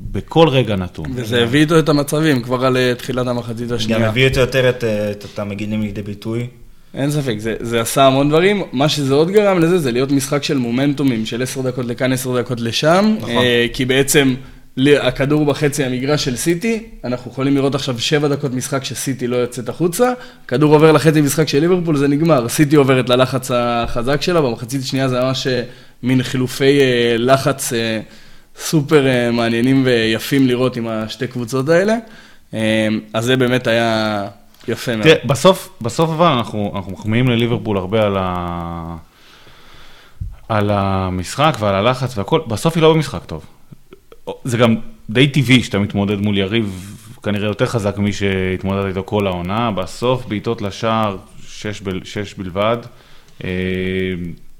[SPEAKER 2] בכל רגע נתון.
[SPEAKER 3] וזה הביא איתו את המצבים כבר על אה, תחילת המחצית
[SPEAKER 4] גם
[SPEAKER 3] השנייה.
[SPEAKER 4] הביא יותר יותר את, את אותם מגינים לידי ביטוי.
[SPEAKER 3] אין ספק, זה, זה עשה המון דברים. מה שזה עוד גרם לזה, זה להיות משחק של מומנטומים, של 10 דקות לכאן, 10 דקות לשם.
[SPEAKER 4] נכון.
[SPEAKER 3] אה, כי בעצם הכדור בחצי המגרש של סיטי, אנחנו יכולים לראות עכשיו 7 דקות משחק שסיטי לא יוצאת החוצה, כדור עובר לחצי משחק של ליברפול, זה נגמר. סיטי עוברת ללחץ החזק שלה, במחצית השנייה זה ממש אה, מין חילופי אה, לחץ אה, סופר מעניינים ויפים לראות עם השתי קבוצות האלה. אז זה באמת היה יפה מאוד.
[SPEAKER 2] תראה, בסוף, בסוף אבל אנחנו, אנחנו מחמיאים לליברפול הרבה על, ה... על המשחק ועל הלחץ והכל, בסוף היא לא במשחק טוב. זה גם די טבעי שאתה מתמודד מול יריב כנראה יותר חזק ממי שהתמודד איתו כל העונה, בסוף בעיטות לשער, שש, בל, שש בלבד. אה,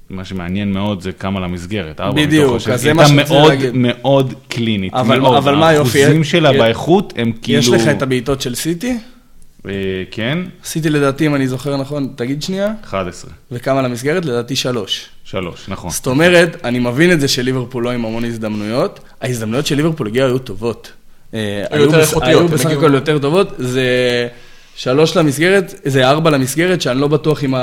[SPEAKER 2] מה שמעניין מאוד זה כמה למסגרת, ארבע
[SPEAKER 3] בדיוק,
[SPEAKER 2] מתוך השש.
[SPEAKER 3] אז זה
[SPEAKER 2] הייתה מאוד
[SPEAKER 3] להגיד.
[SPEAKER 2] מאוד קלינית,
[SPEAKER 3] אבל-
[SPEAKER 2] מאוד.
[SPEAKER 3] אבל מה היופי?
[SPEAKER 2] האחוזים שלה
[SPEAKER 3] יש-
[SPEAKER 2] באיכות הם כאילו...
[SPEAKER 3] יש לך את הבעיטות של סיטי?
[SPEAKER 2] אה, כן,
[SPEAKER 3] סיטי לדעתי, אם אני זוכר נכון, תגיד שנייה,
[SPEAKER 2] 11,
[SPEAKER 3] וכמה למסגרת? לדעתי שלוש.
[SPEAKER 2] 3, נכון.
[SPEAKER 3] זאת אומרת, אני מבין את זה שליברפול לא עם המון הזדמנויות. ההזדמנויות של ליברפול הגיעו היו טובות. אה,
[SPEAKER 1] היו יותר איכותיות,
[SPEAKER 3] היו בסך הכל יותר טובות. זה שלוש למסגרת, זה ארבע למסגרת, שאני לא בטוח אם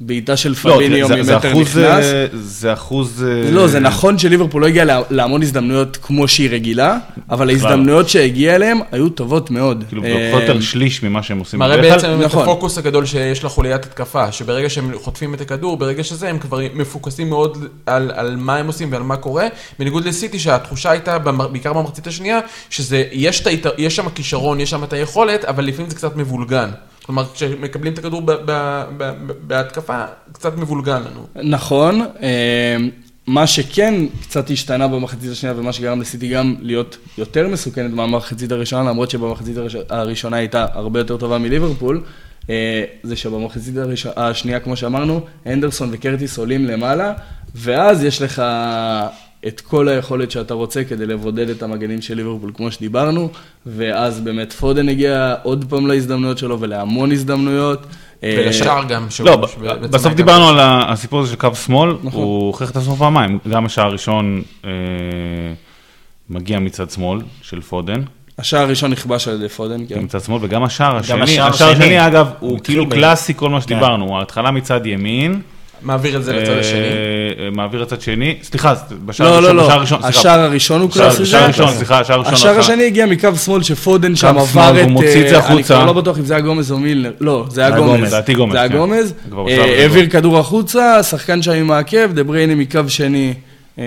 [SPEAKER 3] בעיטה של
[SPEAKER 2] לא,
[SPEAKER 3] פביניו
[SPEAKER 2] זה- זה
[SPEAKER 3] ממטר
[SPEAKER 2] אחוז,
[SPEAKER 3] נכנס.
[SPEAKER 2] אה, זה אחוז... אה,
[SPEAKER 3] לא, זה נכון שליברפול לא הגיעה לה- להמון הזדמנויות כמו שהיא רגילה, אבל ההזדמנויות שהגיעה אליהן היו טובות מאוד.
[SPEAKER 2] כאילו,
[SPEAKER 3] אה,
[SPEAKER 2] פחות יותר שליש ממה שהם עושים
[SPEAKER 1] מראה. בעצם את
[SPEAKER 3] נכון.
[SPEAKER 1] הפוקוס הגדול שיש לחוליית התקפה, שברגע שהם חוטפים את הכדור, ברגע שזה הם כבר מפוקסים מאוד על, על מה הם עושים ועל מה קורה, בניגוד לסיטי שהתחושה הייתה, בעיקר במחצית השנייה, שזה, יש, את היתר, יש שם כישרון, יש שם את היכולת, אבל לפעמים זה קצת מבולגן. כלומר, כשמקבלים את הכדור בהתקפה, קצת מבולגן לנו.
[SPEAKER 3] נכון, אה, מה שכן קצת השתנה במחצית השנייה ומה שגרם לסיטי גם להיות יותר מסוכנת מהמחצית הראשונה, למרות שבמחצית הראש- הראשונה הייתה הרבה יותר טובה מליברפול, אה, זה שבמחצית השנייה, כמו שאמרנו, הנדרסון וקרטיס עולים למעלה, ואז יש לך את כל היכולת שאתה רוצה כדי לבודד את המגנים של ליברפול, כמו שדיברנו, ואז באמת פודן הגיע עוד פעם להזדמנויות שלו ולהמון הזדמנויות. אה,
[SPEAKER 1] ולשער גם.
[SPEAKER 2] לא, בסוף דיברנו על הסיפור הזה של קו שמאל,
[SPEAKER 3] נכון.
[SPEAKER 2] הוא הוכיח את עצמו פעמיים, גם השער הראשון אה, מגיע מצד שמאל של פודן,
[SPEAKER 3] השער הראשון נכבש על ידי פודן, כן.
[SPEAKER 2] מצד שמאל, וגם השער השני,
[SPEAKER 4] השער השני.
[SPEAKER 2] אגב,
[SPEAKER 4] הוא
[SPEAKER 2] כאילו
[SPEAKER 4] ב-
[SPEAKER 2] קלאסי כל מה
[SPEAKER 4] כן.
[SPEAKER 2] שדיברנו, הוא ההתחלה מצד ימין,
[SPEAKER 1] מעביר את זה לצד
[SPEAKER 2] אה,
[SPEAKER 1] השני.
[SPEAKER 2] מעביר לצד שני, סליחה, בשער
[SPEAKER 3] לא,
[SPEAKER 2] הראשון,
[SPEAKER 3] לא,
[SPEAKER 2] בשער
[SPEAKER 3] לא,
[SPEAKER 2] הראשון, סליחה.
[SPEAKER 3] השער הראשון הוא קלאסי.
[SPEAKER 2] שער
[SPEAKER 3] זה
[SPEAKER 2] ראשון,
[SPEAKER 3] הקלאסי.
[SPEAKER 2] סליחה, שער ראשון.
[SPEAKER 3] השער. השני הגיע מקו שמאל שפודן שם עבר את...
[SPEAKER 2] מוציא את זה
[SPEAKER 3] אה, אני
[SPEAKER 2] החוצה.
[SPEAKER 3] כבר לא בטוח אם זה היה גומז או מילנר. לא, זה היה גומז.
[SPEAKER 4] גומז.
[SPEAKER 2] לדעתי גומז,
[SPEAKER 3] זה היה
[SPEAKER 2] כן.
[SPEAKER 3] גומז. אה, העביר
[SPEAKER 2] לא.
[SPEAKER 3] כדור החוצה, שחקן שם עם העקב, דה בריינה מקו שני. אה,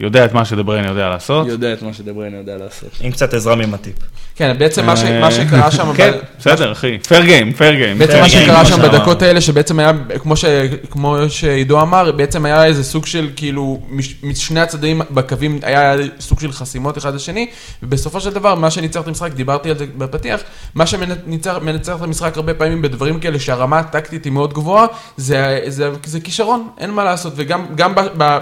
[SPEAKER 2] יודע את מה שדבריין יודע לעשות.
[SPEAKER 3] יודע את מה שדה בריינה יודע לעשות.
[SPEAKER 4] עם קצת עזרה ממטיפ.
[SPEAKER 1] כן, בעצם מה ש-
[SPEAKER 2] אה,
[SPEAKER 1] מה שקרה שם...
[SPEAKER 2] כן, בסדר, אחי. פייר גיים, פייר גיים.
[SPEAKER 1] בעצם
[SPEAKER 4] כן,
[SPEAKER 1] מה
[SPEAKER 4] כן,
[SPEAKER 1] שקרה שם. בדקות האלה, שבעצם היה, כמו, ש, כמו שעידו אמר, בעצם היה איזה סוג של, כאילו, מש- משני הצדדים בקווים, היה סוג של חסימות אחד לשני, ובסופו של דבר, מה שניצח את המשחק, דיברתי על זה בפתיח, מה שמנצח מנצח את המשחק הרבה פעמים בדברים כאלה, שהרמה הטקטית היא מאוד גבוהה, זה, כישרון, אין מה לעשות, וגם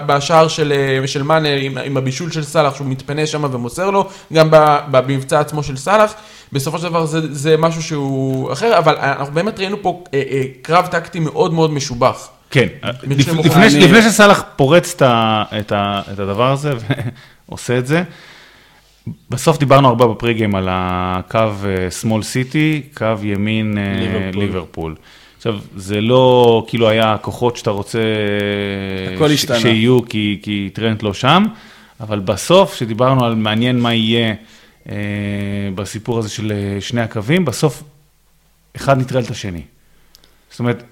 [SPEAKER 1] בשער של, אה, מאנה, עם, הבישול של סאלח, שהוא מתפנה שם ומוסר לו, גם במבצע עצמו של סאלח, בסופו של דבר זה, זה משהו שהוא אחר, אבל אנחנו באמת ראינו פה אה, אה, קרב טקטי מאוד מאוד משובח.
[SPEAKER 2] כן, לפ- לפני,
[SPEAKER 1] מוכנים.
[SPEAKER 2] לפני שסאלח פורץ את, ה, את, ה, את הדבר הזה ועושה את זה, בסוף דיברנו הרבה בפריגיים על הקו אה, שמאל סיטי, קו ימין אה,
[SPEAKER 3] ליברפול.
[SPEAKER 2] ליברפול. עכשיו, זה לא כאילו היה הכוחות שאתה רוצה אה, ש-. שיהיו, כי, כי טרנט לא שם, אבל בסוף, כשדיברנו על מעניין מה יהיה בסיפור הזה של אה, שני הקווים, בסוף אחד נטרל את השני. זאת אומרת,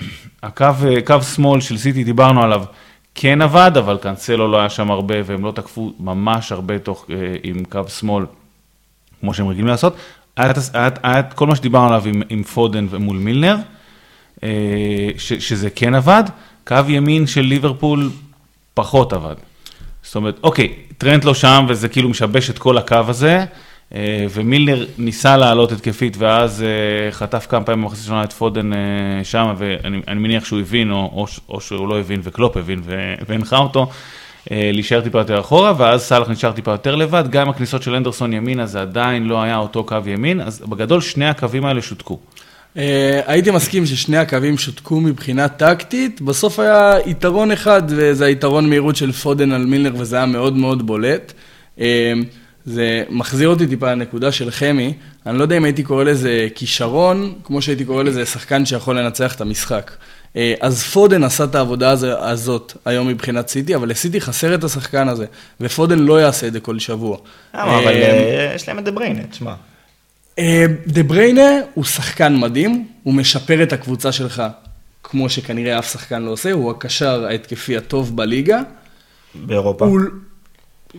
[SPEAKER 2] הקו, אה, קו שמאל של סיטי, דיברנו עליו, כן עבד, אבל קאנסלו לא היה שם הרבה, והם לא תקפו ממש הרבה תוך, אה, עם קו שמאל, כמו שהם רגילים לעשות. היה, היה, היה כל מה שדיברנו עליו עם, עם פודן ומול מילנר, אה, ש, שזה כן עבד. קו ימין של ליברפול פחות עבד. זאת אומרת, אוקיי, טרנט לא שם, וזה כאילו משבש את כל הקו הזה, אה, ומילנר ניסה לעלות התקפית, ואז אה, חטף כמה פעמים במחצית ראשונה את פודן אה, שם, ואני אני מניח שהוא הבין, או, או, או שהוא לא הבין, וקלופ הבין, והנחה אותו, להישאר טיפה יותר אחורה, ואז סאלח נשאר טיפה יותר לבד, גם הכניסות של אנדרסון ימינה, זה עדיין לא היה אותו קו ימין, אז בגדול שני הקווים האלה שותקו.
[SPEAKER 3] אה, הייתי מסכים ששני הקווים שותקו מבחינה טקטית, בסוף היה יתרון אחד, וזה היתרון מהירות של פודן על מילנר, וזה היה מאוד מאוד בולט. אה, זה מחזיר אותי טיפה לנקודה של חמי, אני לא יודע אם הייתי קורא לזה כישרון, כמו שהייתי קורא לזה שחקן שיכול לנצח את המשחק. אה, אז פודן עשה את העבודה הזאת היום מבחינת סיטי, אבל לסיטי חסר את השחקן הזה, ופודן לא יעשה את זה כל שבוע.
[SPEAKER 4] אבל יש להם את דה בריינה, תשמע.
[SPEAKER 3] אה, דה בריינה הוא שחקן מדהים, הוא משפר את הקבוצה שלך, כמו שכנראה אף שחקן לא עושה, הוא הקשר ההתקפי הטוב בליגה.
[SPEAKER 4] באירופה.
[SPEAKER 3] הוא...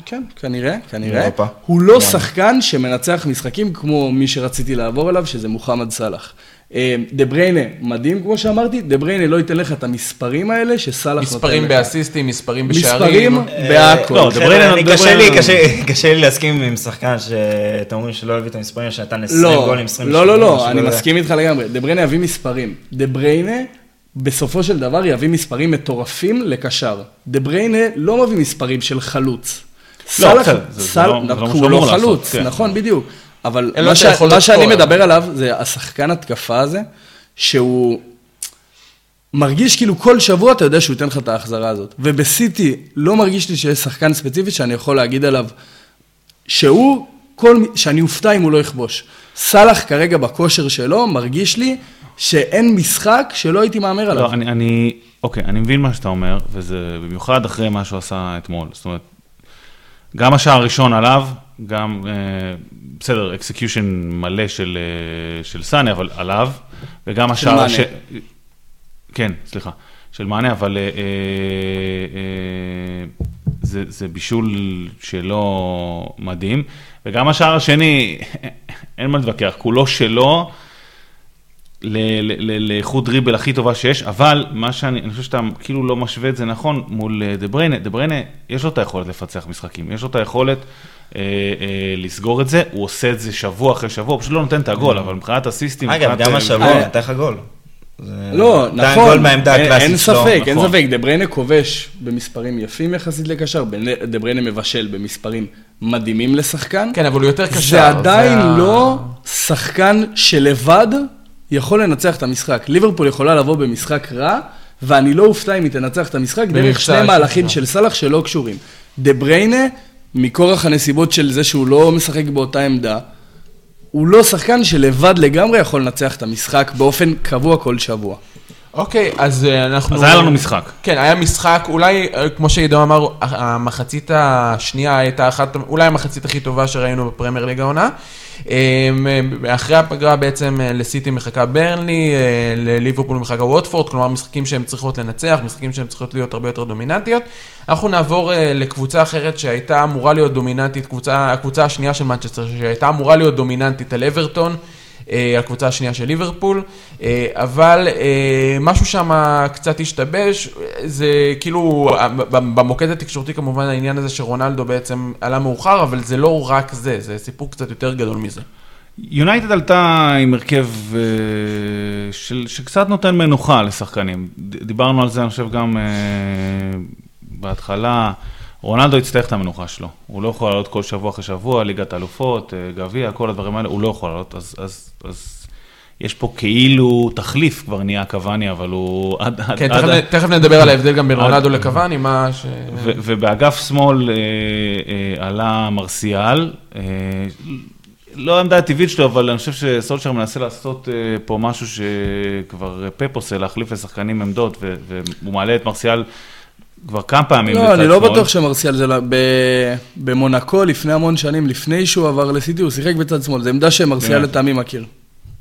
[SPEAKER 3] כן, כנראה, כנראה.
[SPEAKER 4] באירופה.
[SPEAKER 3] הוא לא. שחקן שמנצח משחקים כמו מי שרציתי לעבור אליו, שזה מוחמד סאלח. אה, דה בריינה מדהים, כמו שאמרתי, דה בריינה לא ייתן לך את המספרים האלה שסאלח נותן לך.
[SPEAKER 1] מספרים באסיסטים, מספרים
[SPEAKER 3] מספרים
[SPEAKER 1] בשערים.
[SPEAKER 3] בהכל.
[SPEAKER 2] לא, דה בריינה-
[SPEAKER 4] אני-
[SPEAKER 2] דה
[SPEAKER 4] קשה לי, להסכים עם שחקן שאתם אומרים שלא הביא את המספרים, שנתן 20
[SPEAKER 3] לא,
[SPEAKER 4] גולים, 20
[SPEAKER 3] לא, לא, לא, אני. מסכים איתך לגמרי. דה בריינה יביא מספרים. דה בריינה, בסופו של דבר, יביא מספרים מטורפים לקשר. דה בריינה לא מביא מספרים של חלוץ. סאלח-
[SPEAKER 2] לא- זה לא מה
[SPEAKER 3] הוא לא חלוץ,
[SPEAKER 2] כן.
[SPEAKER 3] נכון, בדיוק. אבל מה ש- מה שאני מדבר עליו, זה השחקן התקפה הזה, שהוא מרגיש כאילו כל שבוע אתה יודע שהוא ייתן לך את ההחזרה הזאת. ובסיטי לא מרגיש לי שיש שחקן ספציפי שאני יכול להגיד עליו שהוא, כל, שאני אופתע אם הוא לא יכבוש. סאלח כרגע בכושר שלו מרגיש לי שאין משחק שלא הייתי מהמר עליו.
[SPEAKER 2] לא, אני, אני, אוקיי, אני מבין מה שאתה אומר, וזה במיוחד אחרי מה שהוא עשה אתמול. זאת אומרת, גם השער הראשון עליו, גם, אה, בסדר, execution מלא של, אה, של סאני, אבל עליו, וגם השער...
[SPEAKER 3] מאנה.
[SPEAKER 2] הש... כן, סליחה, של מאנה, אבל אה, אה, אה, זה, זה בישול שלו מדהים, וגם השער השני, אין מה להתווכח, כולו שלו. לאיכות דריבל הכי טובה שיש, אבל מה שאני, אני חושב שאתה כאילו לא משווה את זה נכון מול אה, דה בריינה, דה בריינה, יש לו את היכולת לפצח משחקים, יש לו את היכולת לסגור את זה, הוא עושה את זה שבוע אחרי שבוע, הוא פשוט לא נותן את הגול, אבל מבחינת אסיסטים,
[SPEAKER 4] אגב, גם
[SPEAKER 2] אה,
[SPEAKER 4] השבוע
[SPEAKER 3] אה,
[SPEAKER 4] נתן לך גול.
[SPEAKER 3] לא, נכון, אין-. ספק, אין
[SPEAKER 2] נכון.
[SPEAKER 3] ספק, דה בריינה כובש במספרים יפים יחסית לקשר, בנ- דה בריינה מבשל במספרים מדהימים לשחקן.
[SPEAKER 1] כן, אבל הוא יותר קשר.
[SPEAKER 3] זה עדיין לא שחקן שלבד יכול לנצח את המשחק. ליברפול יכולה לבוא במשחק רע, ואני לא אופתע אם היא תנצח את המשחק דרך שני מהלכים. של סאלח שלא קשורים. דה בריינה, מכורח הנסיבות של זה שהוא לא משחק באותה עמדה, הוא לא שחקן שלבד לגמרי יכול לנצח את המשחק באופן קבוע כל שבוע.
[SPEAKER 1] אוקיי, אז אה, אנחנו...
[SPEAKER 2] אז היה לנו משחק.
[SPEAKER 1] כן, היה משחק, אולי, אה, כמו שעידו אמר, המחצית השנייה הייתה אחת, אולי המחצית הכי טובה שראינו בפרמייר ליג העונה. אה, אחרי הפגרה בעצם אה, לסיטי מחכה ברנלי, אה, לליברפול מחכה ווטפורד, כלומר משחקים שהן צריכות לנצח, משחקים שהן צריכות להיות הרבה יותר דומיננטיות. אנחנו נעבור אה, לקבוצה אחרת שהייתה אמורה להיות דומיננטית, קבוצה, הקבוצה השנייה של מנצ'סטר, שהייתה אמורה להיות דומיננטית על אברטון. אה, הקבוצה השנייה של ליברפול, אה, אבל אה, משהו שם קצת השתבש, זה כאילו, במוקד התקשורתי כמובן העניין הזה שרונלדו בעצם עלה מאוחר, אבל זה לא רק זה, זה סיפור קצת יותר גדול מזה.
[SPEAKER 2] יונייטד עלתה עם הרכב של, שקצת נותן מנוחה לשחקנים. דיברנו על זה, אני חושב, גם בהתחלה. רונלדו יצטרך את המנוחה שלו. הוא לא יכול לעלות כל שבוע אחרי שבוע, ליגת אלופות, אה, גביע, כל הדברים האלה, הוא לא יכול לעלות. אז, אז, אז יש פה כאילו תחליף כבר נהיה קוואני, אבל הוא עד... עד-
[SPEAKER 1] כן,
[SPEAKER 2] עד-
[SPEAKER 1] תכף, תכף נדבר על ההבדל גם בין
[SPEAKER 2] עד-
[SPEAKER 1] רונלדו לקוואני, מה ש...
[SPEAKER 2] ו- ובאגף שמאל אה, אה, עלה מרסיאל, אה, לא העמדה הטבעית שלו, אבל אני חושב שסולשר מנסה לעשות אה, פה משהו שכבר פפ עושה, להחליף לשחקנים עמדות, והוא מעלה את מרסיאל כבר כמה פעמים
[SPEAKER 3] לא, אני לא
[SPEAKER 2] שמאל.
[SPEAKER 3] בטוח שמרסיאל זה. ב- במונקו, לפני המון שנים, לפני שהוא עבר לסיטי, הוא שיחק בצד שמאל. זו עמדה שמרסיאל. לטעמי מכיר.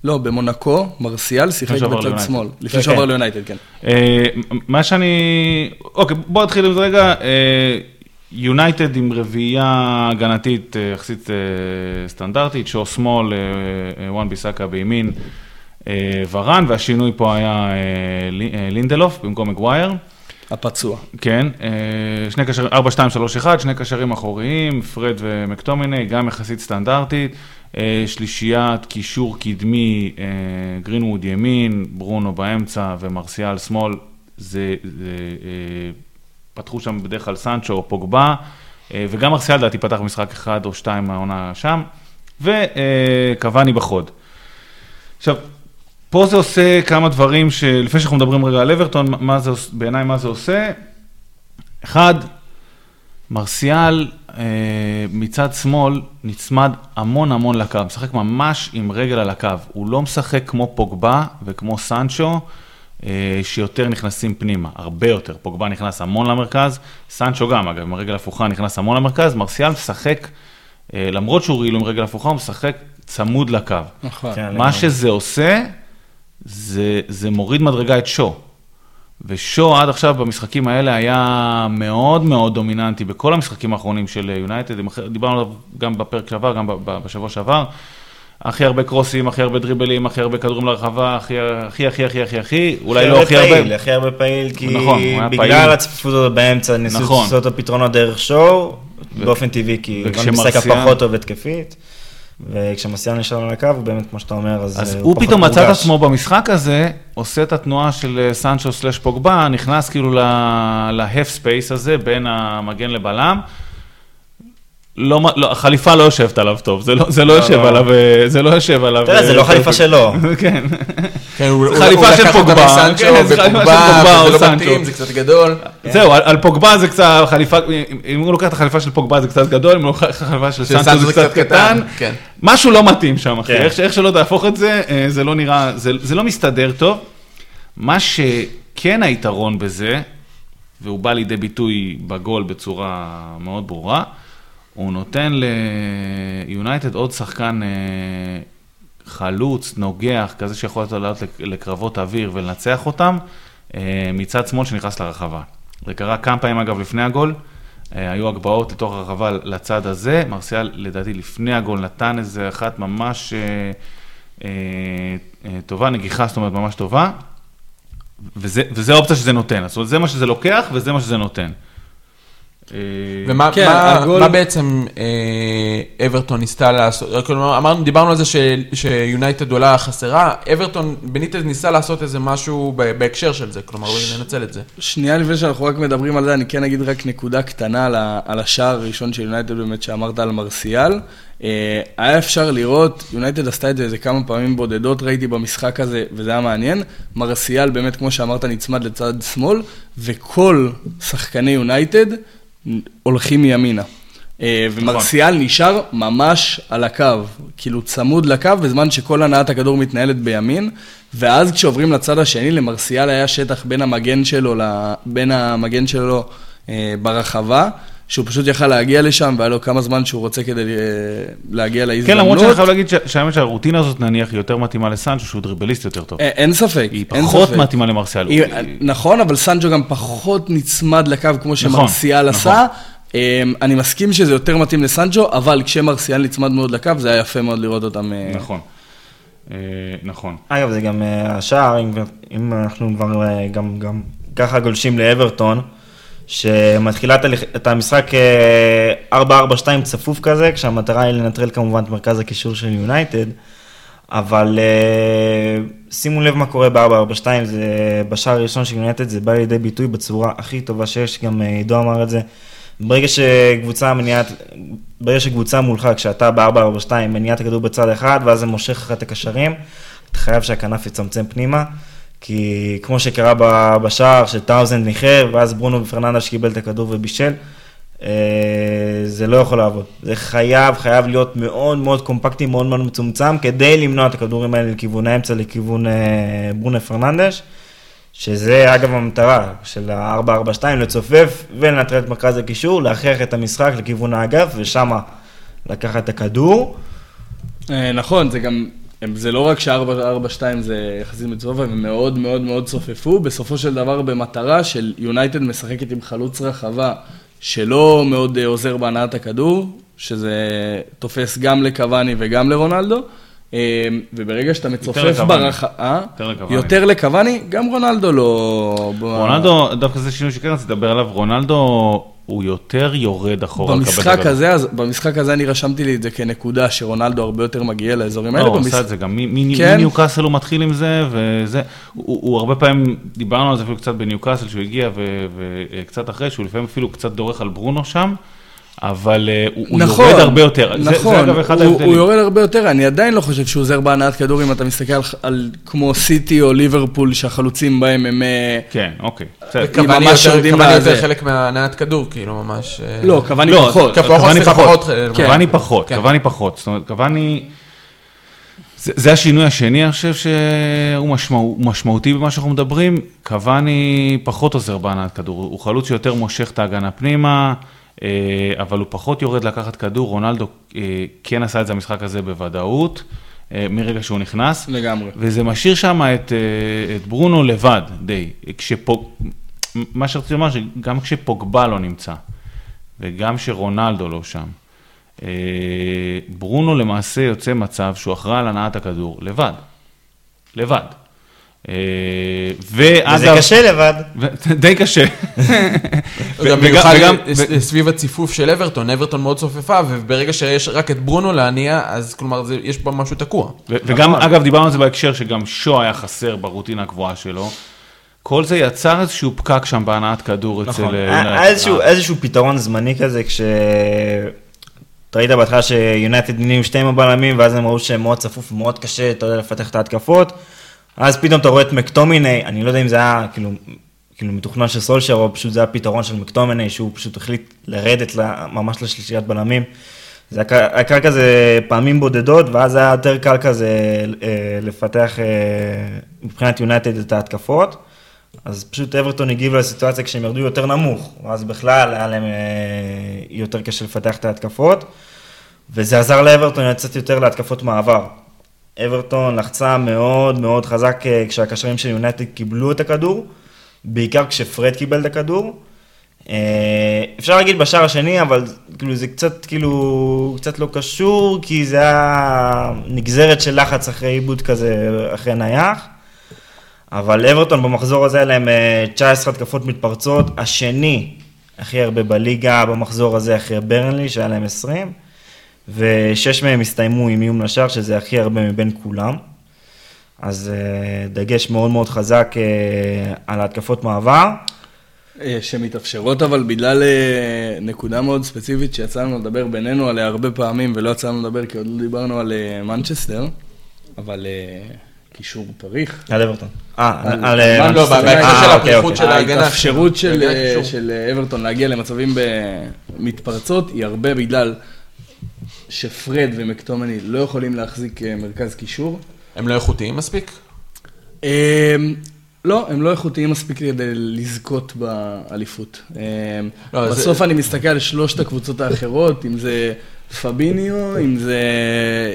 [SPEAKER 3] לא, במונקו, מרסיאל שיחק בצד. שמאל. לפני
[SPEAKER 4] כן,
[SPEAKER 3] שעבר. ליונייטד, כן.
[SPEAKER 2] אה, מה שאני... אוקיי, בוא נתחיל עם זה רגע. אה, יונייטד עם רביעייה הגנתית אה, יחסית סטנדרטית, שור שמאל, וואן ביסאקה בימין, ורן, והשינוי פה היה לי- לינדלוף במקום מגווייר.
[SPEAKER 3] הפצוע.
[SPEAKER 2] כן, אה, שני קשרים, 4, 2, 3, 1, שני קשרים אחוריים, פרד ומקטומיני, גם יחסית סטנדרטית. אה, שלישיית קישור קדמי, אה, גרינווד ימין, ברונו באמצע ומרסיאל שמאל. זה, זה פתחו שם בדרך כלל סנצ'ו או פוגבה, וגם מרסיאל לדעתי פתח משחק אחד או שתיים מהעונה שם, וקוואני בחוד. עכשיו, פה זה עושה כמה דברים שלפני שאנחנו מדברים רגע על אברטון, מה זה, עוש- בעיניי מה זה עושה? אחד, מרסיאל אה, מצד שמאל נצמד המון המון לקו, משחק ממש עם רגל על הקו. הוא לא משחק כמו פוגבה וכמו סנצ'ו, אה, שיותר נכנסים פנימה, הרבה יותר. פוגבה נכנס המון למרכז, סנצ'ו גם, אגב, עם הרגל הפוכה נכנס המון למרכז, מרסיאל משחק, אה, למרות שהוא רעיל עם רגל הפוכה, הוא משחק צמוד לקו.
[SPEAKER 3] נכון.
[SPEAKER 4] כן,
[SPEAKER 2] מה. שזה עושה, זה, זה מוריד מדרגה את שו. ושו עד עכשיו במשחקים האלה היה מאוד מאוד דומיננטי בכל המשחקים האחרונים של יונייטד, דיברנו עליו גם בפרק שעבר, גם בשבוע שעבר. הכי הרבה קרוסים, הכי הרבה דריבלים, הכי הרבה כדורים לרחבה, הכי הכי הכי הכי הכי הכי, אולי לא הכי
[SPEAKER 4] פעיל,
[SPEAKER 2] הרבה.
[SPEAKER 4] הכי הרבה פעיל, כי
[SPEAKER 2] נכון, פעיל.
[SPEAKER 4] בגלל הצפיפות הזאת באמצע, ניסו
[SPEAKER 2] נכון.
[SPEAKER 4] לעשות את הפתרונות דרך שואו, באופן טבעי, כי הוא משחק הפחות טוב התקפית, וכשמרסיאל נשאר על הקו, הוא באמת, כמו שאתה אומר, אז
[SPEAKER 2] אז
[SPEAKER 4] אה,
[SPEAKER 2] הוא
[SPEAKER 4] פחות
[SPEAKER 2] פתאום מצא את. עצמו במשחק הזה, עושה את התנועה של אה, סנצ'ו סלש פוגבה, נכנס כאילו ל-half space הזה בין המגן לבלם, לא, לא, החליפה לא יושבת עליו טוב, זה לא, זה לא יושב
[SPEAKER 4] לא.
[SPEAKER 2] עליו, אה, זה לא יושב עליו.
[SPEAKER 4] תראה, זה
[SPEAKER 2] אה,
[SPEAKER 4] לא. חליפה שלו.
[SPEAKER 2] כן.
[SPEAKER 1] כן, הוא-
[SPEAKER 2] חליפה
[SPEAKER 1] הוא
[SPEAKER 2] של פוגבה, כן, זה חליפה של פוגבה או
[SPEAKER 1] לא
[SPEAKER 2] סנצ'ו.
[SPEAKER 1] זה קצת גדול.
[SPEAKER 2] זהו, על, על פוגבה זה קצת חליפה, אם הוא לוקח את החליפה של פוגבה זה קצת גדול, אם הוא לוקח את החליפה של סנצ'ו זה קצת קטן.
[SPEAKER 1] כן.
[SPEAKER 2] משהו לא מתאים שם, אחי.
[SPEAKER 4] כן.
[SPEAKER 2] איך, שלא תהפוך את זה, אה, זה לא נראה, זה, זה לא מסתדר טוב. מה שכן היתרון בזה, והוא בא לידי ביטוי בגול בצורה מאוד ברורה, הוא נותן ליונייטד עוד שחקן אה, חלוץ, נוגח, כזה שיכול לעלות לק- לקרבות אוויר ולנצח אותם, אה, מצד שמאל שנכנס לרחבה. זה קרה כמה פעמים אגב לפני הגול, אה, היו הגבהות לתוך הרחבה לצד הזה, מרסיאל לדעתי לפני הגול נתן איזה אחת ממש טובה, נגיחה זאת אומרת ממש טובה, וזה, וזה האופציה שזה נותן, זאת אומרת זה מה שזה לוקח וזה מה שזה נותן. אה,
[SPEAKER 1] ומה
[SPEAKER 3] כן,
[SPEAKER 1] מה-
[SPEAKER 3] הגול-
[SPEAKER 1] מה בעצם אה, אברטון ניסתה לעשות? כלומר, אמרנו, דיברנו על זה ש- שיונייטד עולה חסרה, אברטון, בניטד ניסה לעשות איזה משהו בהקשר של זה, כלומר, לנצל את זה.
[SPEAKER 3] שנייה לפני שאנחנו רק מדברים על זה, אני כן אגיד רק נקודה קטנה על, ה, על השער הראשון של יונייטד באמת שאמרת על מרסיאל. אה, היה אפשר לראות, יונייטד עשתה את זה איזה כמה פעמים בודדות, ראיתי במשחק הזה, וזה היה מעניין. מרסיאל באמת, כמו שאמרת, נצמד לצד שמאל, וכל שחקני יונייטד הולכים ימינה. אה, ומרסיאל נשאר ממש על הקו, כאילו צמוד לקו, בזמן שכל הנעת הכדור מתנהלת בימין, ואז כשעוברים לצד השני, למרסיאל היה שטח בין המגן שלו, בין המגן שלו אה, ברחבה, שהוא פשוט יכל להגיע לשם, והיה לו כמה זמן שהוא רוצה כדי אה, להגיע
[SPEAKER 2] כן,
[SPEAKER 3] להזדמנות.
[SPEAKER 2] למרות שאני חייב להגיד שהאמת שהרוטינה הזאת נניח היא יותר מתאימה לסנצ'ו שהוא דריבליסט יותר טוב.
[SPEAKER 3] אה, אין ספק,
[SPEAKER 2] היא פחות. מתאימה למרסיאל. הוא-
[SPEAKER 3] נכון, אבל סנג'ו גם פחות נצמד לקו כמו שמרסיאל
[SPEAKER 2] נכון.
[SPEAKER 3] עשה. אמ, אני מסכים שזה יותר מתאים לסנג'ו, אבל כשמרסיאל נצמד מאוד לקו, זה היה יפה מאוד לראות אותם. אה,
[SPEAKER 2] נכון. אה, נכון.
[SPEAKER 4] אגב, זה גם אה, השער, אם, אנחנו כבר אה, גם ככה גולשים לאברטון, שמתחילה את המשחק אה, 4-4-2 צפוף כזה, כשהמטרה היא לנטרל כמובן את מרכז הקישור של יונייטד, אבל אה, שימו לב מה קורה ב-4-4-2, זה בשער הראשון של יונייטד, זה בא לידי ביטוי בצורה הכי טובה שיש, גם אה, עידו אמר את זה. ברגע שקבוצה מניעת, ברגע שקבוצה מולך, כשאתה ב-4-4-2, מניעת הכדור בצד אחד, ואז זה מושך לך את הקשרים, אתה חייב שהכנף יצמצם פנימה, כי כמו שקרה בשער של טאוזנד ניחר, ואז ברונו ופרננדש קיבל את הכדור ובישל, אה, זה לא יכול לעבוד. זה חייב, חייב להיות מאוד מאוד קומפקטי, מאוד מאוד מצומצם, כדי למנוע את הכדורים האלה לכיוון האמצע, לכיוון אה, ברונו פרננדש. שזה אגב המטרה של ה-442, לצופף ולנטרל את מרכז הקישור, להכריח את המשחק לכיוון האגף, ושמה לקחת את הכדור.
[SPEAKER 3] אה, נכון, זה גם, זה לא רק ש-4-4-2 זה יחסית מצופה, הם מאוד מאוד מאוד צופפו, בסופו של דבר במטרה של יונייטד משחקת עם חלוץ רחבה שלא מאוד אה, עוזר בהנעת הכדור, שזה תופס גם לקוואני וגם לרונלדו. אה, וברגע שאתה מצופף. ברחבה,
[SPEAKER 2] לקוואני.
[SPEAKER 3] יותר לקוואני, גם רונלדו לא...
[SPEAKER 2] רונלדו, דווקא זה שינוי שכן רציתי לדבר עליו, רונלדו הוא יותר יורד אחורה.
[SPEAKER 3] במשחק. הזה, אז במשחק הזה אני רשמתי לי את זה כנקודה, שרונלדו הרבה יותר מגיע לאזורים
[SPEAKER 2] לא,
[SPEAKER 3] האלה.
[SPEAKER 2] הוא
[SPEAKER 3] במש-
[SPEAKER 2] עשה את זה גם,
[SPEAKER 3] כן.
[SPEAKER 2] מניוקאסל הוא מתחיל עם זה, וזה, הוא, הוא הרבה פעמים, דיברנו על זה אפילו קצת בניוקאסל, שהוא הגיע, ו- וקצת אחרי, שהוא לפעמים אפילו קצת דורך על ברונו שם, אבל אה, הוא, הוא
[SPEAKER 3] נכון,
[SPEAKER 2] יורד הרבה יותר. זה,
[SPEAKER 3] נכון,
[SPEAKER 2] זה אגב אחד
[SPEAKER 3] הוא,
[SPEAKER 2] ההבדלים.
[SPEAKER 3] הוא יורד הרבה יותר, אני עדיין לא חושב שהוא עוזר בהנעת כדור אם אתה מסתכל על, על כמו סיטי או ליברפול שהחלוצים בהם הם... אה,
[SPEAKER 2] כן, אוקיי.
[SPEAKER 1] קוואני יותר- קוואני. יותר חלק מהנעת כדור, כאילו ממש... אה,
[SPEAKER 3] לא, קוואני
[SPEAKER 2] לא,
[SPEAKER 3] פחות.
[SPEAKER 1] פחות,
[SPEAKER 2] קוואני פחות,
[SPEAKER 1] אה,
[SPEAKER 3] כן.
[SPEAKER 2] קוואני פחות,
[SPEAKER 1] כן.
[SPEAKER 2] קוואני פחות, זאת אומרת, קוואני, זה, זה השינוי השני, אני חושב שהוא משמעו, משמעותי במה שאנחנו מדברים, קוואני פחות עוזר בהנעת כדור, הוא חלוץ שיותר מושך את ההגנה פנימה, אבל הוא פחות יורד לקחת כדור, רונלדו אה, כן עשה את זה במשחק הזה בוודאות, אה, מרגע שהוא נכנס.
[SPEAKER 3] לגמרי.
[SPEAKER 2] וזה משאיר שם את, אה, את ברונו לבד די. כשפוג... מה שרציתי לומר, שגם כשפוגבה לא נמצא, וגם כשרונלדו לא שם, אה, ברונו למעשה יוצא מצב שהוא אחראי על הנעת הכדור לבד. לבד. אה.
[SPEAKER 4] וזה קשה לבד.
[SPEAKER 2] די קשה. וגם-
[SPEAKER 1] סביב הציפוף של אברטון, אברטון מאוד צופפה, וברגע שיש רק את ברונו להניע, אז כלומר יש בה משהו תקוע.
[SPEAKER 2] וגם, אגב, דיברנו על זה בהקשר שגם שו היה חסר ברוטינה הקבועה שלו. כל זה יצר איזשהו פקק שם בהנעת כדור אצל...
[SPEAKER 4] נכון.
[SPEAKER 2] אה.
[SPEAKER 4] היה איזשהו, פתרון זמני כזה, כש... אתה ראית בהתחלה שיונייטד נהיו שתי הבלמים, ואז הם ראו שהם מאוד צפוף ומאוד קשה, אתה יודע, לפתח את ההתקפות. אז פתאום אתה רואה את מקטומיני, אני לא יודע אם זה היה כאילו, כאילו מתוכנן של סולשר, או פשוט זה היה פתרון של מקטומיני, שהוא פשוט החליט לרדת ממש לשלישיית בלמים. זה היה קל כזה פעמים בודדות, ואז היה יותר קל כזה אה, לפתח אה, מבחינת יונייטד את ההתקפות. אז פשוט אברטון הגיב לסיטואציה כשהם ירדו יותר נמוך, ואז בכלל היה להם אה, יותר קשה לפתח את ההתקפות, וזה עזר לאברטון לצאת יותר להתקפות מעבר. אברטון לחצה מאוד מאוד חזק כשהקשרים של יונייטד קיבלו את הכדור, בעיקר כשפרד קיבל את הכדור. אה, אפשר להגיד בשער השני, אבל כאילו זה קצת כאילו, קצת לא קשור, כי זה היה נגזרת של לחץ אחרי עיבוד כזה, אחרי נייח. אבל אברטון במחזור הזה היה להם 19 אה, התקפות מתפרצות, השני הכי הרבה בליגה במחזור הזה אחרי ברנלי, שהיה להם 20, ושש מהם הסתיימו עם איום לשער, שזה הכי הרבה מבין כולם. אז אה, דגש מאוד מאוד חזק על התקפות מעבר.
[SPEAKER 3] אה, שמתאפשרות, אבל בגלל אה, נקודה מאוד ספציפית שיצא לדבר בינינו עליה הרבה פעמים, ולא יצא לדבר כי עוד לא דיברנו על אה, מנצ'סטר, אבל קישור פריך.
[SPEAKER 4] על אברטון.
[SPEAKER 1] אה, על מנצ'סטר. לא, בהקשר של הפריחות של ההגנה.
[SPEAKER 3] האפשרות של אברטון להגיע למצבים מתפרצות היא הרבה בגלל שפרד ומקטומני לא יכולים להחזיק מרכז קישור.
[SPEAKER 1] הם לא איכותיים מספיק?
[SPEAKER 3] לא, הם לא איכותיים מספיק כדי לזכות באליפות. אמ, לא, בסוף זה... אני מסתכל על שלושת הקבוצות האחרות, אם זה פביניו, אם זה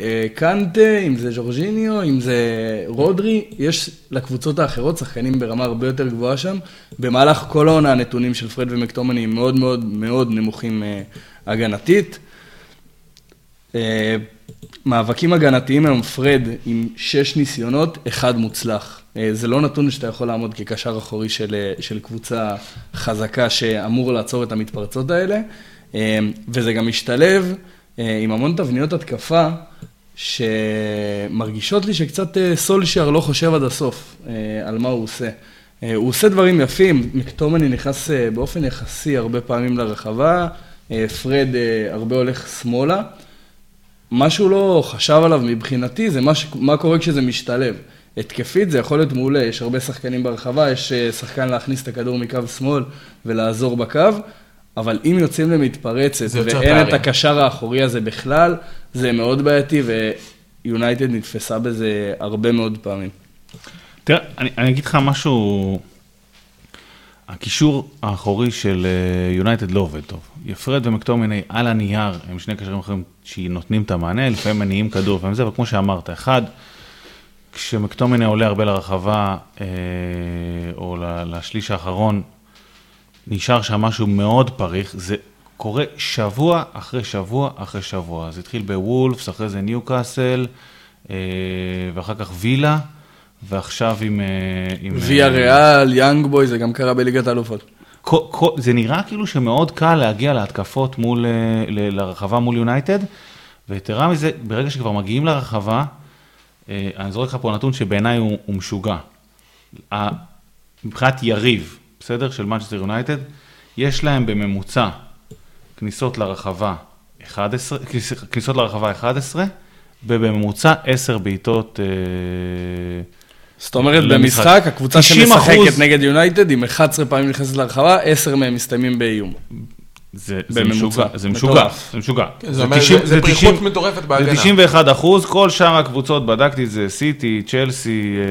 [SPEAKER 3] אה, קנטה, אם זה ז'ורג'יניו, אם זה רודרי, יש לקבוצות האחרות שחקנים ברמה הרבה יותר גבוהה שם. במהלך כל העונה הנתונים של פרד ומקטומני הם מאוד מאוד מאוד נמוכים אה, הגנתית. אה, מאבקים הגנתיים היום, פרד עם שש ניסיונות, אחד מוצלח. אה, זה לא נתון שאתה יכול לעמוד כקשר אחורי של, אה, של קבוצה חזקה שאמור לעצור את המתפרצות האלה, וזה גם משתלב עם המון תבניות התקפה שמרגישות לי שקצת סולשייר לא חושב עד הסוף על מה הוא עושה. הוא עושה דברים יפים, מקטומני נכנס באופן יחסי הרבה פעמים לרחבה, פרד הרבה הולך שמאלה. מה שהוא לא חשב עליו מבחינתי זה מה, ש... מה קורה כשזה משתלב. התקפית זה יכול להיות מעולה, יש הרבה שחקנים ברחבה, יש אה, שחקן להכניס את הכדור מקו שמאל ולעזור בקו, אבל אם יוצאים למתפרצת ואין את הקשר האחורי הזה בכלל, זה מאוד בעייתי ויונייטד נתפסה בזה הרבה מאוד פעמים.
[SPEAKER 2] תראה, אני, אני אגיד לך משהו, הקישור האחורי של יונייטד uh, לא עובד טוב. יפרד ומקטומיני על הנייר הם שני קשרים אחרים שנותנים את המענה, לפעמים מניעים כדור, לפעמים זה, אבל כמו שאמרת, אחד, כשמקטומני עולה הרבה לרחבה, אה, או לשליש האחרון, נשאר שם משהו מאוד פריך, זה קורה שבוע אחרי שבוע אחרי שבוע. זה התחיל בוולפס, אחרי זה ניוקאסל, אה, ואחר כך וילה, ועכשיו עם... אה, עם
[SPEAKER 3] ויה ריאל, יאנג בוי, זה גם קרה בליגת האלופות.
[SPEAKER 2] זה נראה כאילו שמאוד קל להגיע להתקפות מול, לרחבה מול יונייטד, ויתרה מזה, ברגע שכבר מגיעים לרחבה, אה, אני זורק לך פה נתון שבעיניי הוא, הוא משוגע. מבחינת יריב, בסדר? של מנצ'סטר יונייטד, יש להם בממוצע כניסות לרחבה 11, כניסות לרחבה 11, ובממוצע 10 בעיטות...
[SPEAKER 3] אה, זאת אומרת, במשחק, הקבוצה שמשחקת נגד יונייטד, עם 11 פעמים נכנסת לרחבה, 10 מהם מסתיימים באיום.
[SPEAKER 2] זה, זה משוגע, זה משוגע, זה משוגע.
[SPEAKER 1] כן, זה, זה, 90, זה פריחות מטורפת בהגנה.
[SPEAKER 2] זה 91 אחוז, כל שאר הקבוצות, בדקתי את זה, סיטי, צ'לסי אה,